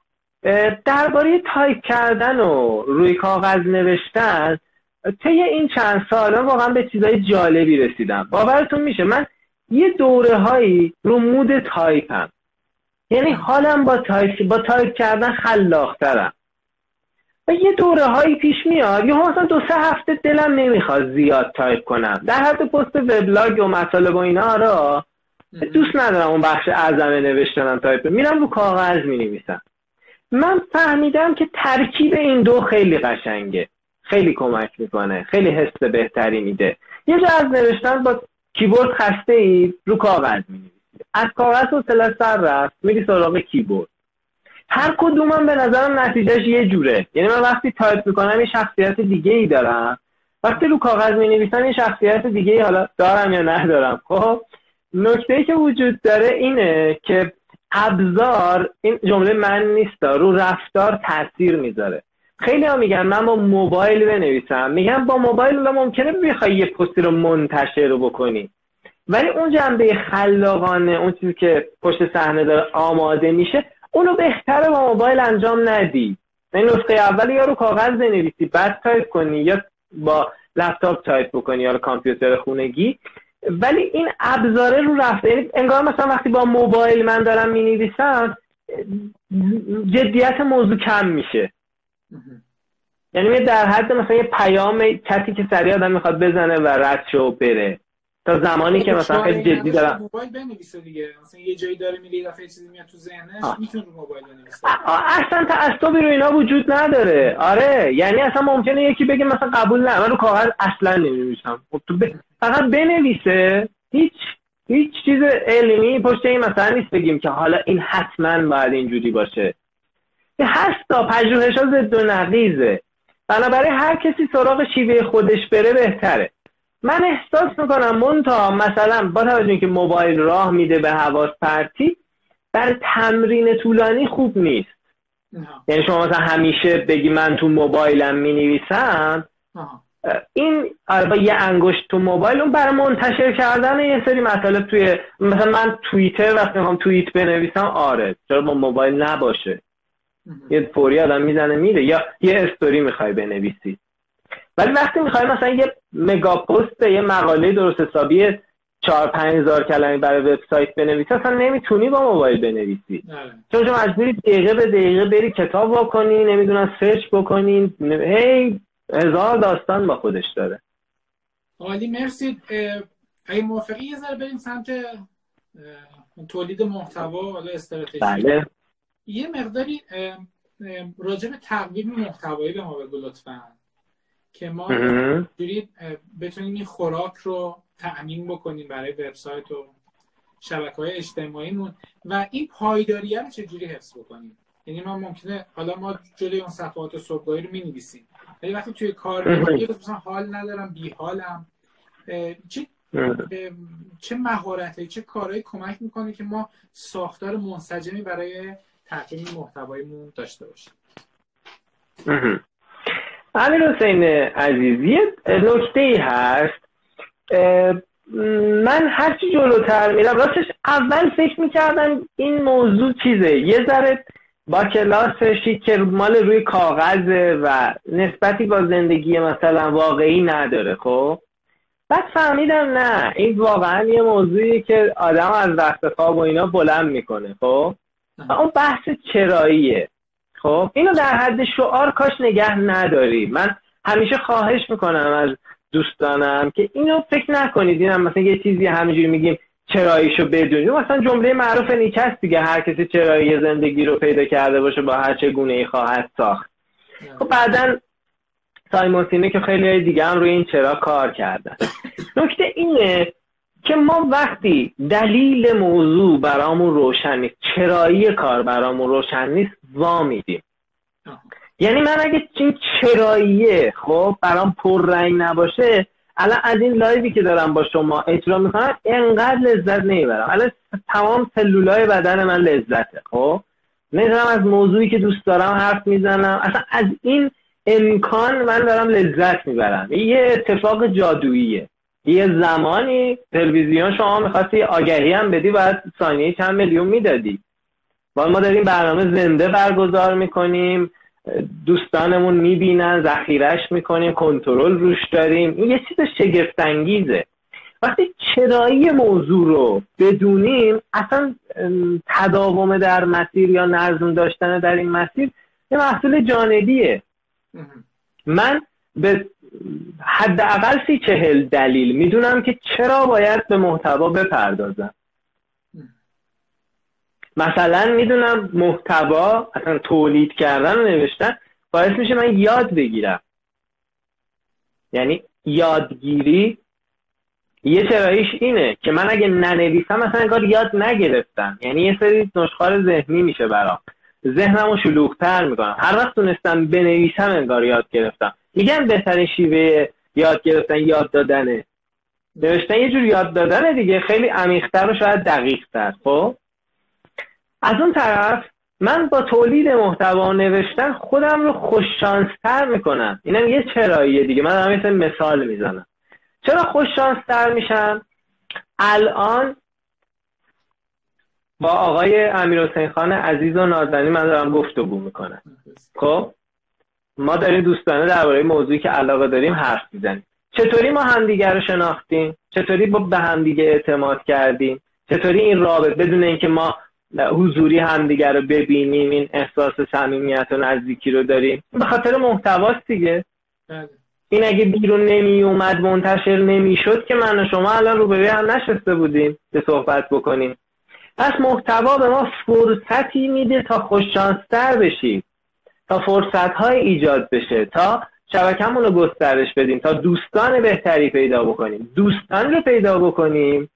درباره تایپ کردن و روی کاغذ نوشتن طی این چند سال واقعا به چیزای جالبی رسیدم. باورتون میشه من یه دوره هایی رو mood تایپم. یعنی حالم با تایپ با تایپ کردن خلاقترم. و یه دوره هایی پیش میاد. یا مثلا دو سه هفته دلم نمی‌خواد زیاد تایپ کنم. در حد پست وبلاگ و مطالب و اینا را دوست ندارم اون بخش اعظم نوشتنم تایپ میرم رو کاغذ می‌نویسم. من فهمیدم که ترکیب این دو خیلی قشنگه. خیلی کمک می‌کنه. خیلی حس بهتری میده. یه جا از نوشتن با کیبورد خسته ای رو کاغذ می از کاغذ و سر رفت. میری سراغ کیبورد. هر کدومم به نظرم نتیجهش یه جوره. یعنی من وقتی تایپ می‌کنم یه شخصیت دیگه ای دارم. وقتی رو کاغذ می نویسم یه شخصیت دیگه ای حالا دارم یا ندارم. خب نکته ای که وجود داره اینه که ابزار این جمله من نیست رو رفتار تاثیر می‌ذاره. خیلی ها میگن من با موبایل بنویسم. میگن با موبایل ممکنه بخوای یه پستی رو منتشر رو بکنی. ولی اون جنبه خلاقانه اون چیزی که پشت صحنه داره آماده میشه اونو بهتره با موبایل انجام ندی. این نسخه اول یا رو کاغذ بنویسی بعد تایپ کنی یا با لپتاپ تایپ بکنی یا کامپیوتر خونگی. ولی این ابزاره رو رفتار یعنی انگار مثلا وقتی با موبایل من دارم می نویسم جدیت موضوع کم میشه. یعنی در حد مثلا یه پیام کسی که سریع آدم می‌خواد بزنه و رد شو بره. تا زمانی که مثلا خیلی جدی دارم. موبایل بنویسه دیگه. مثلا یه جایی داره میگه یه دفعه چیزی میاد تو ذهنش می‌تونه رو موبایل بنویسه. اصلا تعصبی رو اینا وجود نداره. آره یعنی اصلا ممکنه یکی بگه مثلا قبول نه من رو کاغذ اصلا نمی‌نویسم. خب تو ب... فقط بنویسه. هیچ هیچ چیز علمی پشت این مثلا نیست بگیم که حالا این حتما باید اینجوری باشه. هست تا پژوهش ها ضد و نقیزه بنابراین هر کسی سراغ شیوه خودش بره بهتره. من احساس می‌کنم مونتا مثلا با توجه که موبایل راه میده به حواس پرتی در تمرین طولانی خوب نیست. یعنی شما مثلا همیشه بگی من تو موبایلم می‌نویسم این با یه انگشت تو موبایل اون برای منتشر کردن یه سری مطالب توی مثلا من توییتر وقتی می‌خوام توییت بنویسم آره چرا با موبایل نباشه. یه فوری آدم می‌زنه میره یا یه استوری می‌خوای بنویسی. ولی وقتی می‌خوای مثلا یه مگا پست یه مقاله درست حسابی چهار پنج هزار کلمه برای وبسایت بنویسی اصلا نمی‌تونی با موبایل بنویسی. آره. چون شما مجبوری دقیقه به دقیقه بری کتاب بکنی نمی‌دونم سرچ بکنی هی هزار داستان با خودش داره. عالی مرسی. اگه موافقی یه ذره بریم سمت تولید محتوا حالا استراتژی. بله. یه مقداری راجع به تقویم محتوایی به ما بگو لطفا. که ما جوری بتونیم این خوراک رو تأمین بکنیم برای وبسایت و شبکه های اجتماعیمون و این پایداریه رو چجوری حفظ بکنیم؟ یعنی ما ممکنه حالا ما جلوی اون صفحات صبحگاهی رو می‌نویسیم ولی وقتی توی کار یه مثلا حال ندارم بی حالم چه چه مهارت چه کارهایی کمک می‌کنه که ما ساختار منسجمی برای تحکیم محتوایمون داشته باشیم؟ امیر حسین عزیزی نکته ای هست. من هرچی جلوتر میرم راستش اول فکر می‌کردم این موضوع چیزه. یه ذره با کلاسشی که مال روی کاغذه و نسبتی با زندگی مثلا واقعی نداره خب. بعد فهمیدم نه این واقعا یه موضوعی که آدم از دست خواب و اینا بلند می‌کنه خب. و اون بحث چراییه خب اینو در حد شعار کاش نگه نداری. من همیشه خواهش می‌کنم از دوستانم که اینو فکر نکنید. اینم مثلا یه چیزی همینجوری میگیم چراییشو بدونیم مثلا جمله معروف نیکه دیگه. هر کسی چرایی زندگی رو پیدا کرده باشه با هر چه گونه ای خواهد ساخت. خب بعدا سایمون سینه که خیلی دیگه هم روی این چرا کار کردن. نکته اینه که ما وقتی دلیل موضوع برامون روشن نیست چرایی کار برامون روشن نیست وا میدیم. یعنی من اگه این چراییه خب برام پررنگ نباشه الان از این لایوی که دارم با شما اجرا می‌کنم انقدر لذت نمی‌برم. الان تمام سلولای بدن من لذته خب. نمی‌دونم از موضوعی که دوست دارم حرف می‌زنم. اصلا از این امکان من دارم لذت می‌برم. یه اتفاق جادوییه. یه زمانی تلویزیون شما می‌خواستی آگهی هم بدی باید ثانیه چند میلیون می‌دادی. ما داریم برنامه زنده برگزار می‌کنیم دوستانمون می‌بینن ذخیرش می‌کنیم کنترل روش داریم. این یه چیز شگفتانگیزه. وقتی چرایی موضوع رو بدونیم اصلا تداوم در مسیر یا نظم داشتن در این مسیر یه محصول جانبیه. من به حداقل سی چهل دلیل می‌دونم که چرا باید به محتوا بپردازم. مثلا می‌دونم محتوا اصلا تولید کردن و نوشتن باعث میشه من یاد بگیرم. یعنی یادگیری یه چراییش اینه که من اگه ننویسم مثلا انگار یاد نگرفتم. یعنی یه سری نشخار ذهنی میشه برام. ذهنمو رو شلوغتر می‌کنم. هر وقت تونستم بنویسم انگار یاد گرفتم. میگن بهترین شیوه یاد گرفتن یاد دادنه. نوشتن یه جور یاد دادنه دیگه. خیلی عمیقتر و شاید دقیقتر. خب؟ از اون طرف من با تولید محتوا نوشتن خودم رو خوششانستر می‌کنم. اینم یه چراییه دیگه. من هم مثل مثال می‌زنم. چرا خوششانستر میشم؟ الان با آقای امیر خان عزیز و نازنین من دارم گفتگو می‌کنم. خب؟ ما داریم دوستانه درباره موضوعی که علاقه داریم حرف می‌زنیم. چطوری ما همدیگر رو شناختیم؟ چطوری با به همدیگه اعتماد کردیم؟ چطوری این رابط بدون اینکه ما حضوری همدیگر رو ببینیم این احساس صمیمیت و نزدیکی رو داریم. به خاطر محتواست دیگه. بله. این اگه بیرون نمی اومد منتشر نمی‌شد که من و شما الان رو به هم نشسته بودیم که صحبت بکنیم. پس محتوا به ما فرصتی میده تا خوششانستر بشیم تا فرصت های ایجاد بشه تا شبکمون رو گسترش بدیم تا دوستان بهتری پیدا بکنیم. دوستان رو پیدا بکنیم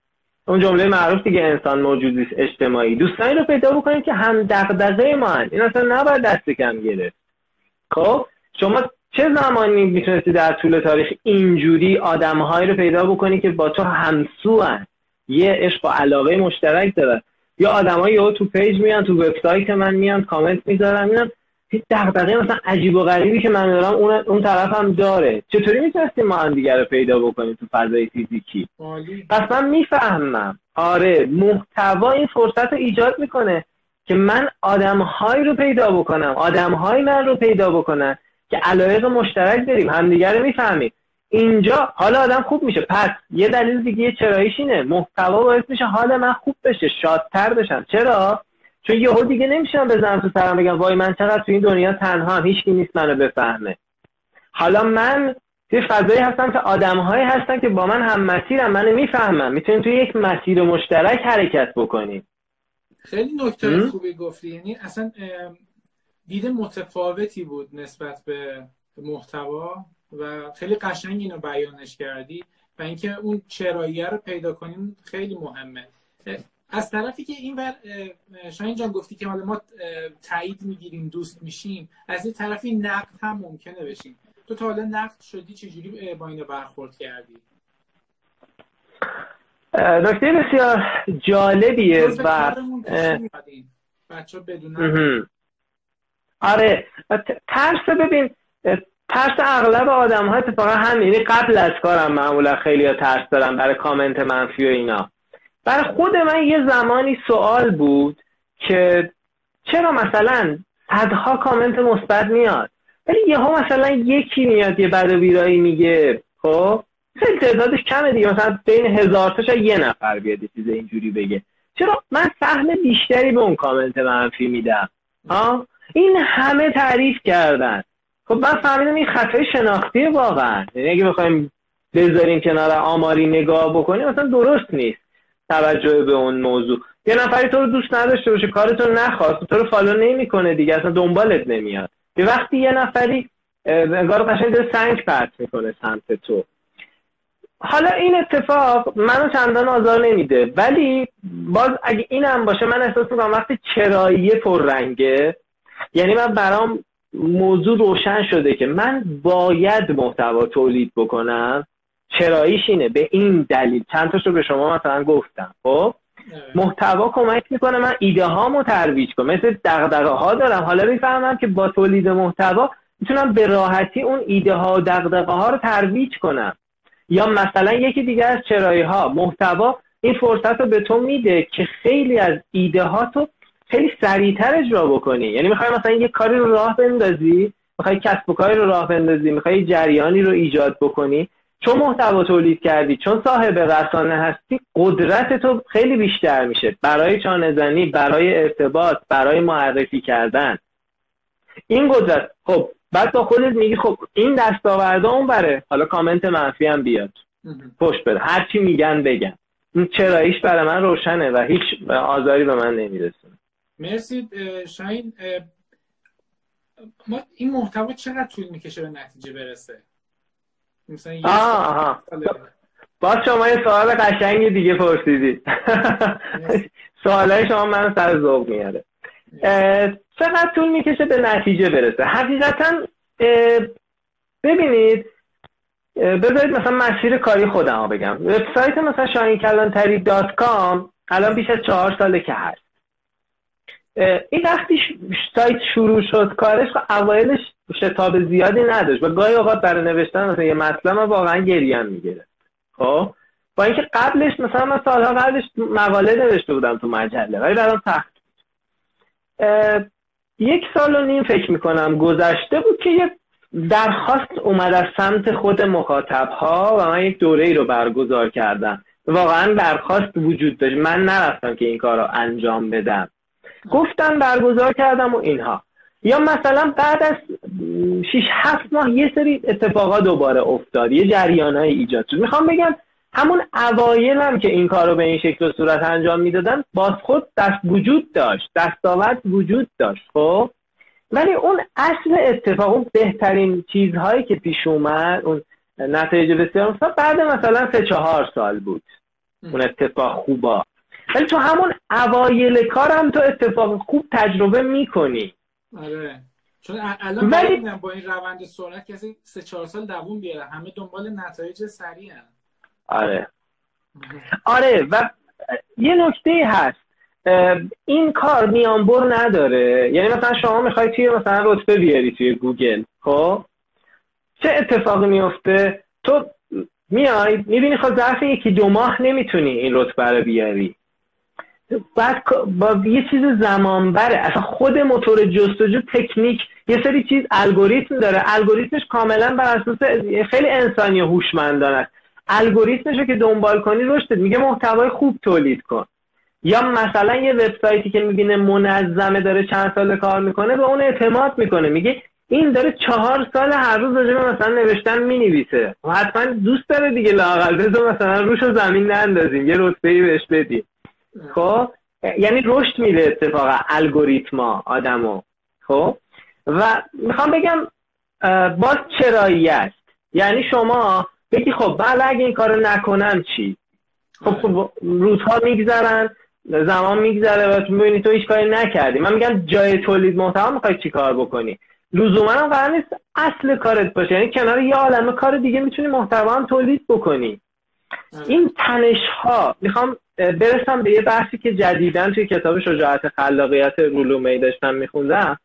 اون جمله معروف دیگه انسان موجودی اجتماعی دوستانی رو پیدا بکنیم که هم دغدغه ما هن. این اصلا نباید دست کم گرفت خب شما چه زمانی می‌تونستی در طول تاریخ اینجوری آدمهایی رو پیدا بکنی که با تو همسو هن. یه عشق و علاقه مشترک دارن یا آدمایی تو پیج میان تو وبسایت من میان کامنت می‌ذارن میان هیچ دغدغه مثلا عجیب و غریبی که من دارم اون اون طرف هم داره. چطوری می‌تونستیم ما هم دیگه رو پیدا بکنیم تو فضای فیزیکی؟ پس من می‌فهمم. آره محتوا این فرصت رو ایجاد می‌کنه که من آدمهایی رو پیدا بکنم آدمهای من رو پیدا بکنم که علایق مشترک داریم همدیگه رو می‌فهمیم. اینجا حال آدم خوب میشه. پس یه دلیل دیگه چراییش اینه. محتوا باعث میشه حال من خوب بشه شادتر بشم. چرا؟ چون یهو دیگه نمیشم بزنم تو سرم بگم وای من چقدر تو این دنیا تنها هم هیچکی نیست منو بفهمه. حالا من توی فضایی هستم که آدمهایی هستن که با من هم مسیرم منو می‌فهمم می‌تونیم توی یک مسیر مشترک حرکت بکنیم. خیلی نکته خوبی گفتی. یعنی اصلا دید متفاوتی بود نسبت به محتوا و خیلی قشنگ اینو بیانش کردی و اینکه اون چراییه رو پیدا کنیم خیلی مهمه. از طرفی که این ور شاین جان گفتی که ما تایید می‌گیریم دوست میشیم از این طرفی نقد هم ممکنه بشیم. تو تا حالا نقد شدی چجوری با اینو برخورد کردی؟ نکته بسیار جالبیه و بچه بدونن. آره ترس ببین ترس اغلب آدم ها اتفاقا هم یعنی قبل از کارم معمولا خیلی ها ترس دارم برای کامنت منفی و اینا. برای خود من یه زمانی سوال بود که چرا مثلا صدها کامنت مثبت میاد ولی یهو مثلا یکی میاد یه بد و میگه خب؟ خیلی تعدادش کمه دیگه مثلا بین هزار تا یه نفر بیاد چیز اینجوری بگه. چرا؟ من سهم بیشتری به اون کامنت منفی میدم. ها این همه تعریف کردن. خب من فهمیدم این خطای شناختی واقعا. یعنی اگه بخوایم بذاریم کنار آماری نگاه بکنیم مثلا درست نیست. توجه به اون موضوع. یه نفری تو رو دوست نداشته باشه کارتو نخواست تو رو فالو نمی‌کنه دیگه اصلا دنبالت نمیاد. یه وقتی یه نفری انگار قشنگ داره سنگ پرت می‌کنه سمت تو. حالا این اتفاق منو چندان آزار نمیده ولی باز اگه اینم باشه من احساس می‌کنم وقتی چرایی پررنگه یعنی من برام موضوع روشن شده که من باید محتوا تولید بکنم. چراییش اینه. به این دلیل. چند تاشو به شما مثلا گفتم. خب؟ محتوا کمک می‌کنه. من ایده هامو ترویج کنم. مثل دغدغه ها دارم. حالا می‌فهمم که با تولید محتوا می‌تونم به راحتی اون ایده ها و دغدغه ها رو ترویج کنم. یا مثلا یکی دیگه از چرایی ها محتوا این فرصت رو به تو میده که خیلی از ایده ها تو خیلی سریعتر اجرا بکنی. یعنی می‌خوای مثلا یه کاری رو راه بندازی. می‌خوای کسب و کاری رو راه بندازی. می‌خوای جریانی رو ایجاد بکنی. چون محتوا تولید کردی چون صاحب رسانه هستی قدرت تو خیلی بیشتر میشه. برای چانه زنی برای ارتباط برای معرفی کردن. این قدرت خب بعد با خودت میگی خب این دستاورده اون بره. حالا کامنت منفی هم بیاد. پشت بده هر چی میگن بگن. این چراییش برای من روشنه و هیچ آزاری به من نمیرسونه. مرسی شاین ما این محتوا چقدر طول می‌کشه به نتیجه برسه؟ مثلا آه باز شما یه سوال قشنگی دیگه پرسیدید. سوالای شما من سر ذوق میاره. چقدر طول می‌کشه به نتیجه برسه. حقیقتا ببینید بذارید مثلا مسیر کاری خودم بگم. وبسایت مثلا شاهین دات کام الان بیش از چهار ساله که هست. این وقتی سایت شروع شد کارش خب اوایلش شتاب زیادی نداشت. و گاهی اوقات برای نوشتن مثلا یه مطلب من واقعا گریم می‌گیره خب؟ با اینکه قبلش مثلا من سالها قبلش مقاله نوشته بودم تو مجله ولی برام سخت یک سال و نیم فکر می‌کنم گذشته بود که یه درخواست اومد از سمت خود مخاطب ها و من یک دوره ای رو برگزار کردم. واقعا درخواست وجود داشت. من نرفتم که این کار رو انجام بدم. گفتن برگزار کردم و اینها. یا مثلا بعد از 6 7 ماه یه سری اتفاقات دوباره افتاد. یه جریان های ایجاد شد. می‌خوام بگم همون اوایل هم که این کار رو به این شکل و صورت انجام می‌دادن باز خود دست وجود داشت. دستاورد وجود داشت خب؟ ولی اون اصل اتفاق اون بهترین چیزهایی که پیش اومد اون نتایج بسیار بعد مثلا سه چهار سال بود. اون اتفاق خوبا. ولی تو همون اوایل کارم تو اتفاق خوب تجربه می‌کنی. آره. چون الان ولی... با این روند سرعت کسی سه چهار سال دووم بیاره. همه دنبال نتایج سریع آره. آره و یه نکته هست. این کار میانبر نداره. یعنی مثلا شما می‌خوای توی مثلا رتبه بیاری توی گوگل خب؟ چه اتفاقی میفته تو میای می‌بینی خب ظرف یکی دو ماه نمی‌تونی این رتبه رو بیاری. بعد با یه چیز زمان بره اصلا خود موتور جستجو تکنیک یه سری چیز الگوریتم داره. الگوریتمش کاملا بر اساس خیلی انسانی هوشمندانه است. الگوریتمش رو که دنبال کنی رشد میگه محتوای خوب تولید کن. یا مثلا یه وبسایتی که می‌بینه منظمه داره چند سال کار می‌کنه به اون اعتماد می‌کنه. میگه این داره چهار سال هر روز راجع مثلا نوشتن می‌نویسه. و حتما دوست داره دیگه لاقل بذار مثلا روش زمین نندازیم. یه رتبه بهش بدیم. خب؟ یعنی رشد میده اتفاقا الگوریتما آدمو. خب؟ و می‌خوام بگم باز چرایی است. یعنی شما بگی خب بله اگه این کارو نکنم چی؟ خب, خب روزها میگذرن زمان میگذره و تو می‌بینی تو هیچ کاری نکردی. من میگم جای تولید محتوا می‌خوای چی کار بکنی؟ لزوما هم قرار نیست اصل کارت باشه. یعنی کنار یه عالمه کار دیگه می‌تونی محتوا هم تولید بکنی. این تنش ها می‌خوام برسم به یه بحثی که جدیدن توی کتاب شجاعت خلاقیت رولومی داشتم میخوندم.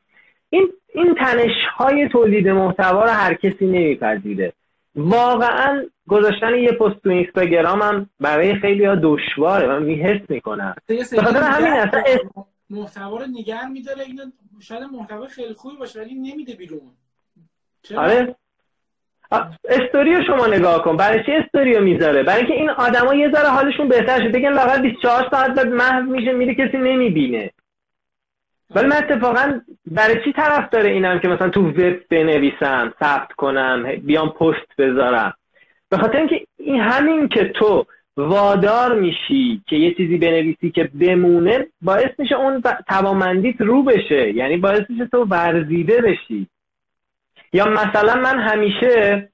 این این تنش های تولید محتوا رو هر کسی نمیپذیره. واقعا گذاشتن یه پست تو اینستاگرام هم برای خیلی ها دشواره. من میحس می‌کنم. بخاطر همین اصلا محتوا رو نگر میداره. اینو شاید محتوا خیلی خوبی باشه ولی نمیده بیرون. آره. استوریو شما نگاه کن. برای چی استوریو می‌ذاره؟ برای اینکه این آدما یه ذره حالشون بهتر شده بگن لاقل 24 ساعت بعد محو میشه میره کسی نمی‌بینه. ولی من اتفاقا برای چی طرف داره اینم که مثلا تو وب بنویسم ثبت کنم بیام پست بذارم به خاطر اینکه این همین که تو وادار میشی که یه چیزی بنویسی که بمونه باعث میشه اون توامندیت رو بشه. یعنی باعث میشه تو ورزیده بشی. یا مثلا من همیشه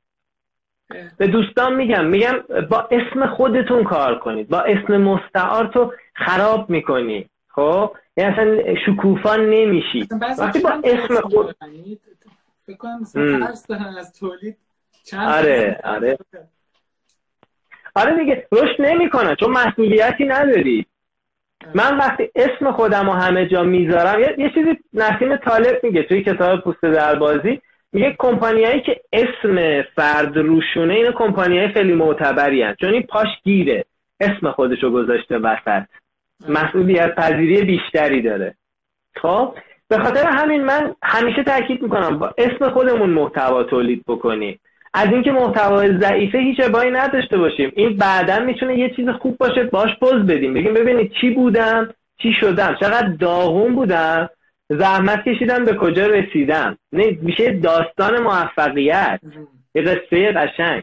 به دوستان میگم میگم با اسم خودتون کار کنید با اسم مستعار تو خراب می‌کنی خب؟ یعنی اصلا شکوفان نمیشی. وقتی با اسم خود فکر کنم از تولید. چند آره آره. آره دیگه رشد نمی‌کنه چون مسئولیتی نداری. من وقتی اسم خودم رو همه جا می‌ذارم یه, یه چیزی نسیم طالب میگه توی کتاب پوست دربازی. میگه کمپانیایی که اسم فرد روشونه این کمپانیای خیلی معتبری هست چون این پاش گیره. اسم خودشو گذاشته وسط. مسئولیت پذیری بیشتری داره. خب؟ به خاطر همین من همیشه تاکید می‌کنم با اسم خودمون محتوا تولید بکنیم. از اینکه محتوای ضعیفه هیچ ابایی نداشته باشیم. این بعدا می‌تونه یه چیز خوب باشه باش پوز بدیم. بگیم ببینید چی بودم چی شدم. چقدر داغون بودم. زحمت کشیدم به کجا رسیدم. نه میشه داستان موفقیت. یه قصه قشنگ.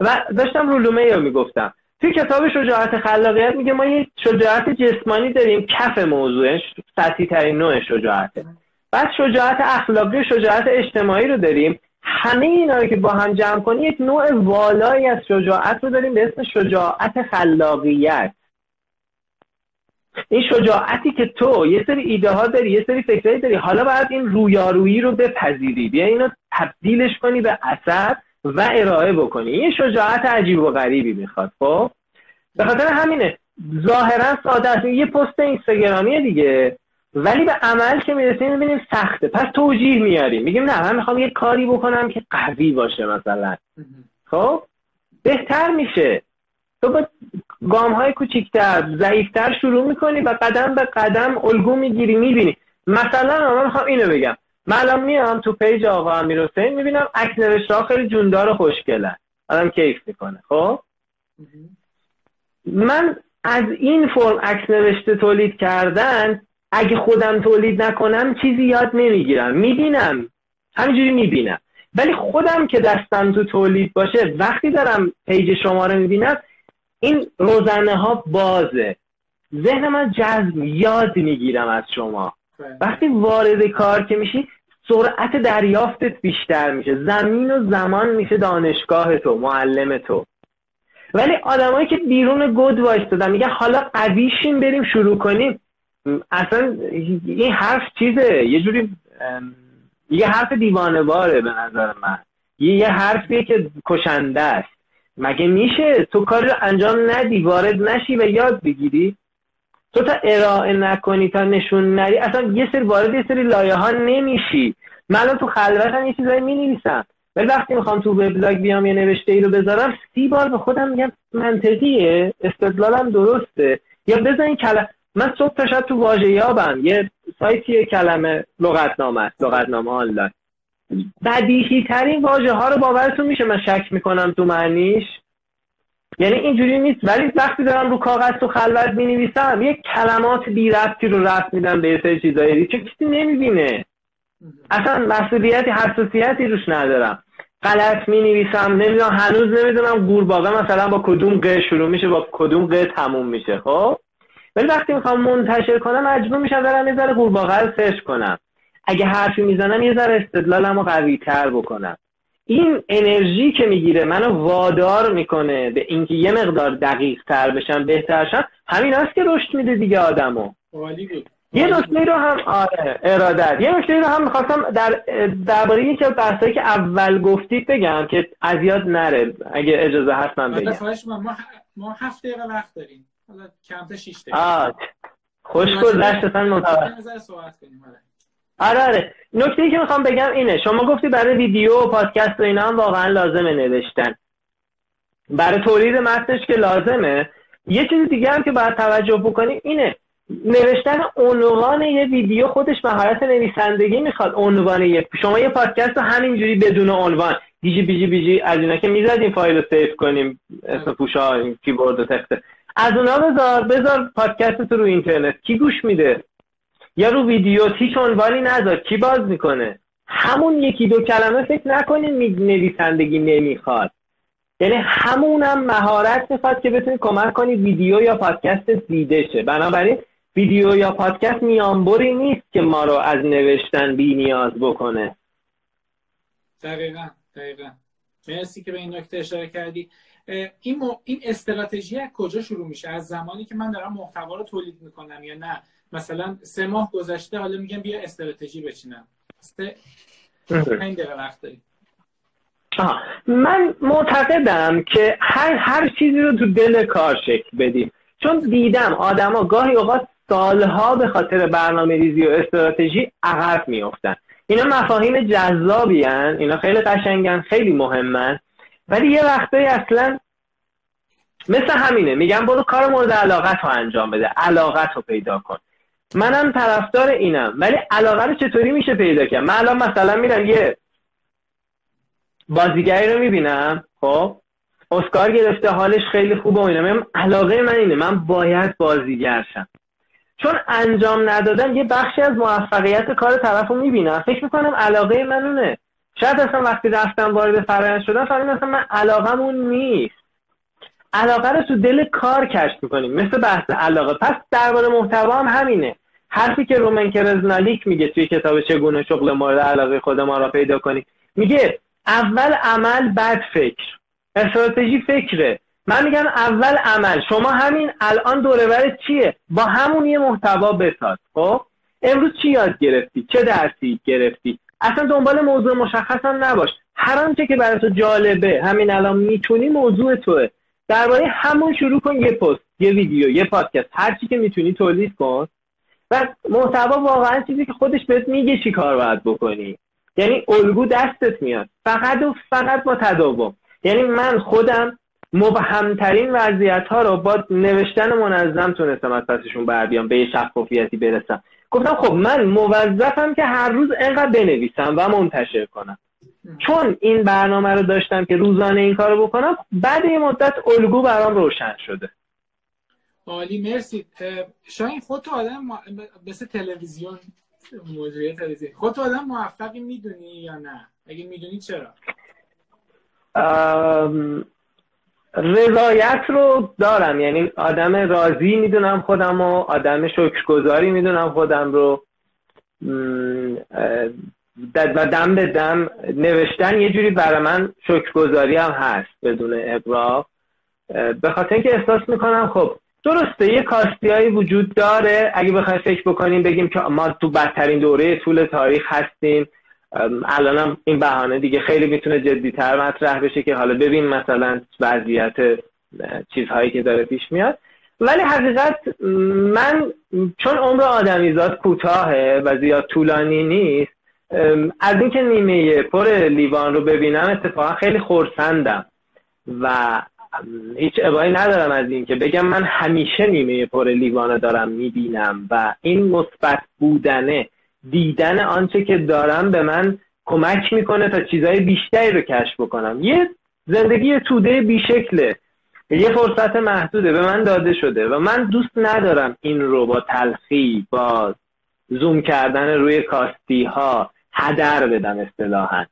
و داشتم رولومه رو می‌گفتم. توی کتاب شجاعت خلاقیت میگه ما یه شجاعت جسمانی داریم. کف موضوعش سطحی ترین نوع شجاعته. بعد شجاعت اخلاقی و شجاعت اجتماعی رو داریم. همه اینا رو که با هم جمع کنی یک نوع والایی از شجاعت رو داریم به اسم شجاعت خلاقیت. این شجاعتی که تو یه سری ایده ها داری یه سری فکرهایی داری حالا باید این رویارویی رو بپذیری. بیا اینو تبدیلش کنی به اثر و ارائه بکنی. این شجاعت عجیب و غریبی می‌خواد خب؟ به خاطر همینه ظاهرا ساده است. یه پست اینستاگرامی دیگه ولی به عمل که می‌رسیم می‌بینیم سخته. پس توجیه میاریم میگیم نه من می‌خوام یه کاری بکنم که قوی باشه مثلا. خب؟ بهتر میشه. تو با گام های کوچیکتر ضعیفتر شروع می‌کنی و قدم به قدم الگو می‌گیری می‌بینی. مثلا من می‌خوام اینو بگم. من میام تو پیج آقا امیر حسین می‌بینم عکس نوشته خیلی جوندار و خوشگله. آدم کیف می‌کنه خب؟ من از این فرم عکس نوشته تولید کردن اگه خودم تولید نکنم چیزی یاد نمی‌گیرم. می‌بینم. همینجوری می‌بینم. ولی خودم که دستم تو تولید باشه وقتی دارم پیج شما رو می‌بینم این روزنه ها بازه. ذهن من جذب یاد می‌گیرم از شما. وقتی وارد کار که میشی سرعت دریافتت بیشتر میشه. زمین و زمان میشه دانشگاه تو معلم تو. ولی آدمایی که بیرون گود وایستادن میگه حالا قویشیم بریم شروع کنیم. اصلا این حرف چیزه؟ یه جوری یه حرف دیوانه باره به نظر من. یه, یه حرفیه که کشنده است. مگه میشه تو کار رو انجام ندی وارد نشی و یاد بگیری؟ تو تا ارائه نکنی تا نشون نری اصلا یه سری وارد یه سری لایه ها نمیشی. من تو خلوتم یه چیزایی می نویسم ولی وقتی می‌خوام تو وبلاگ بیام یه نوشته ای رو بذارم سی بار به خودم میگم منطقیه استدلالم درسته. یا بزن کلمه من صبح تا شب تو واژه یابم یه سایتی کلمه لغتنامه است لغتنامه آنلاین. بدیهی ترین واژه ها رو باورتون میشه من شک می‌کنم تو معنیش؟ یعنی اینجوری نیست ولی وقتی دارم رو کاغذ تو خلوت می نویسم یه کلمات بی ربطی رو رفت میدم به یه چیزایی. چون کسی نمی‌بینه. اصلا مسئولیتی حساسیتی روش ندارم. غلط می نویسم نمی‌دونم هنوز نمی‌دونم قورباغه مثلا با کدوم ق شروع میشه با کدوم ق تموم میشه خب؟ ولی وقتی می‌خوام منتشر کنم مجبور میشم برم یه ذره قورباغه رو سرچ کنم. اگه حرفی می‌زنم یه ذره استدلالم رو قوی تر بکنم. این انرژی که می‌گیره منو وادار می‌کنه به اینکه یه مقدار دقیق تر بشم بهتر شم همین هست که رشد میده دیگه آدمو. یه نکته رو هم آره ارادت. یه نکته رو هم می‌خواستم در درباره یکی از بحثایی که اول گفتید بگم که از یاد نره. اگه اجازه هست من بگم. ما ما هفت دقیقه وقت داریم. حالا کم تا 6 دقیقه خوش گذشت اصلا آره آره. نکته ای که می‌خوام بگم اینه. شما گفتی برای ویدیو و پادکست و اینا هم واقعا لازمه نوشتن. برای تولید متنش که لازمه. یه چیز دیگه هم که باید توجه بکنیم اینه. نوشتن عنوان یه ویدیو خودش مهارت نویسندگی می‌خواد. عنوان یه شما یه پادکست رو همینجوری بدون عنوان. دیجی بیجی بیجی از اینا که می‌زدیم فایل رو save کنیم. اسم پوشا کیبورد و تخته. از اونا بذار بذار پادکست رو اینترنت. کی گوش میده؟ یا رو ویدیو هیچ عنوانی نذار کی باز می‌کنه؟ همون یکی دو کلمه فکر نکنین نویسندگی نمی‌خواد. یعنی همونم مهارت می‌خواد که بتونی کمک کنی ویدیو یا پادکست دیده شه. بنابراین ویدیو یا پادکست میانبری نیست که ما رو از نوشتن بی نیاز بکنه. دقیقا دقیقا. مرسی که به این نکته اشاره کردی. این, م... این استراتژی از کجا شروع میشه؟ از زمانی که من دارم محتوا رو تولید می‌کنم یا نه؟ مثلا سه ماه گذشته حالا میگم بیا استراتژی بچینم. سه دقیقه وقت داری. من معتقدم که هر هر چیزی رو تو دل کار شکل بدیم. چون دیدم آدما گاهی اوقات سالها به خاطر برنامه ریزی و استراتژی عقب میافتن. اینا مفاهیم جذابی هن. اینا خیلی قشنگن خیلی مهمن. ولی یه وقتایی اصلا مثل همینه. میگم برو کار مورد علاقت رو انجام بده. علاقت رو پیدا کن. منم طرفدار اینم. ولی علاقه رو چطوری میشه پیدا کرد؟ من الان مثلا میرم یه بازیگری رو می‌بینم خب؟ اسکار گرفته حالش خیلی خوبه و اینا. علاقه من اینه من باید بازیگرشم چون انجام ندادن یه بخشی از موفقیت کار طرف رو می‌بینم. فکر می‌کنم علاقه من اونه. شاید اصلا وقتی رفتم وارد فرایند شدم فهمیدم اصلا من علاقه نیست. علاقه رو تو دل کار کشف می‌کنیم. مثل بحث علاقه. پس درباره محتوا هم همینه. حرفی که رومن کرزنالیک میگه توی کتاب چگونه شغل مورد علاقه خود ما را پیدا کنیم. میگه اول عمل بعد فکر. استراتژی فکره. من میگم اول عمل. شما همین الان دوره چیه؟ با همون یه محتوا بساز. خب؟ امروز چی یاد گرفتی؟ چه درسی گرفتی؟ اصلا دنبال موضوع مشخص نباش. هر آنچه که برای تو جالبه همین الان می‌تونی موضوع توه. درباره همون شروع کن یه پست یه ویدیو یه پادکست هر چی که می‌تونی تولید کن. و محتوا واقعا چیزی که خودش بهت میگه چی کار باید بکنی؟ یعنی الگو دستت میاد. فقط و فقط با تداوم. یعنی من خودم مبهمترین وضعیت ها رو با نوشتن منظم تونستم از پسشون بر بیام به یه شفافیتی برسم. گفتم خب من موظفم که هر روز اینقدر بنویسم و منتشر کنم. چون این برنامه رو داشتم که روزانه این کارو بکنم بعد یه مدت الگو برام روشن شده. عالی مرسی. شاید خود تو آدم مثل تلویزیون موضوع تلویزیون. خود تو آدم موفقی می‌دونی یا نه؟ اگه می‌دونی چرا؟ رضایت رو دارم. یعنی آدم راضی می‌دونم خودم و آدم شکرگزاری می‌دونم خودم رو. و دم به دم نوشتن یه جوری برای من شکرگزاری هم هست بدون ابراق به خاطر اینکه احساس می‌کنم خب درسته یه کاستی وجود داره. اگه بخوایم فکر بکنیم بگیم که ما تو بدترین دوره طول تاریخ هستیم. الانم این بهانه دیگه خیلی می‌تونه جدیتر مطرح بشه که حالا ببین مثلا وضعیت چیزهایی که داره پیش میاد. ولی حقیقت من چون عمر آدمیزاد کوتاهه و زیاد طولانی نیست از اینکه نیمه پر لیوان رو ببینم اتفاقا خیلی خورسندم و هیچ ابایی ندارم از این که بگم من همیشه نیمه پر لیوان دارم می‌بینم و این مثبت بودنه دیدن آنچه که دارم به من کمک می‌کنه تا چیزهای بیشتری رو کشف بکنم. یه زندگی توده بیشکله. یه فرصت محدوده. به من داده شده و من دوست ندارم این رو با تلخی با زوم کردن روی کاستی ها هدر بدم اصطلاحا.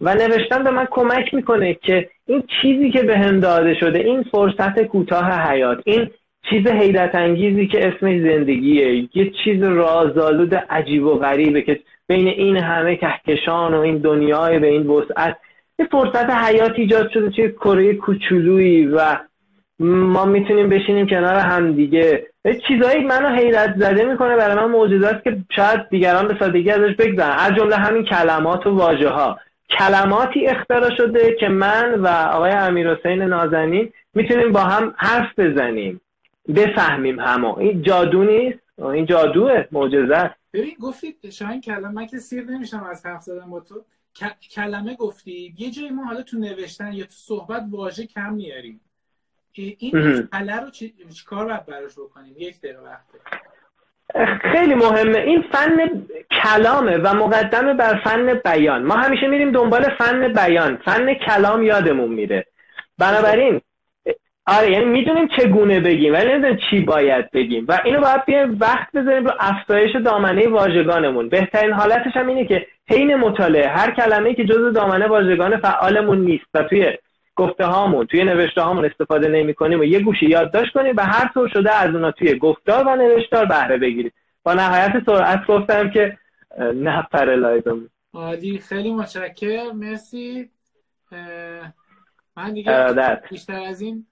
و نوشتن به من کمک می‌کنه که این چیزی که به هم داده شده این فرصت کوتاه حیات این چیز حیرت انگیزی که اسمش زندگیه یه چیز رازآلود عجیب و غریبه که بین این همه کهکشان و این دنیای به این وسعت یه فرصت حیات ایجاد شده توی کره کوچولویی و ما می‌تونیم بشینیم کنار هم دیگه. چیزایی منو حیرت زده می‌کنه برای من معجزه که شاید دیگران به سادگی ازش بگذرن. از جمله همین کلمات و واژه ها کلماتی اختراع شده که من و آقای امیر حسین نازنین می‌تونیم با هم حرف بزنیم. بفهمیم همه این جادو نیست؟ این جادوه معجزه است ببین گفتید شاید کلمه که سیر نمیشم از حرف زدن با تو. کلمه گفتی یه جایی ما حالا تو نوشتن یا تو صحبت واژه کم میاریم. این کله رو چی, کار باید براش بکنیم؟ یک دقیقه وقته. خیلی مهمه. این فن کلامه و مقدمه بر فن بیان. ما همیشه میریم دنبال فن بیان. فن کلام یادمون میره. بنابراین آره یعنی می‌دونیم چگونه بگیم ولی نمی‌دونیم چی باید بگیم. و اینو باید بیایم وقت بذاریم رو افزایش دامنه واژگانمون. بهترین حالتش هم اینه که حین مطالعه هر کلمه که جزء دامنه واژگان فعالمون نیست. و توی گفته هامون توی نوشته هامون استفاده نمی کنیم و یه گوشی یادداشت کنیم و هر طور شده از اونا توی گفتار و نوشتار بهره بگیریم. با نهایت سرعت گفتم که نه پرلایزم عالی خیلی متشکرم. مرسی. من دیگه بیشتر از این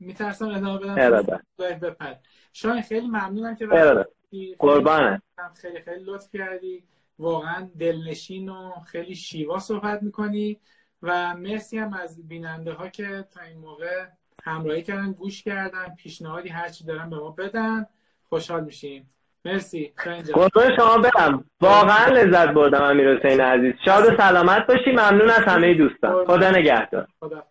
میترسم ادامه بدم. بپر. شاید خیلی ممنونم که قربانه خیلی خیلی لطف کردی. واقعا دلنشین و خیلی شیوا صحبت می‌کنی. و مرسی هم از بیننده ها که تا این موقع همراهی کردن گوش کردن پیشنهادی هرچی دارن به ما بدن. خوشحال میشیم. مرسی. قربان شما برم واقعا لذت بردم امیر حسین عزیز. شاد و سلامت باشی. ممنون از همه دوستان. خدا نگهدار. خدا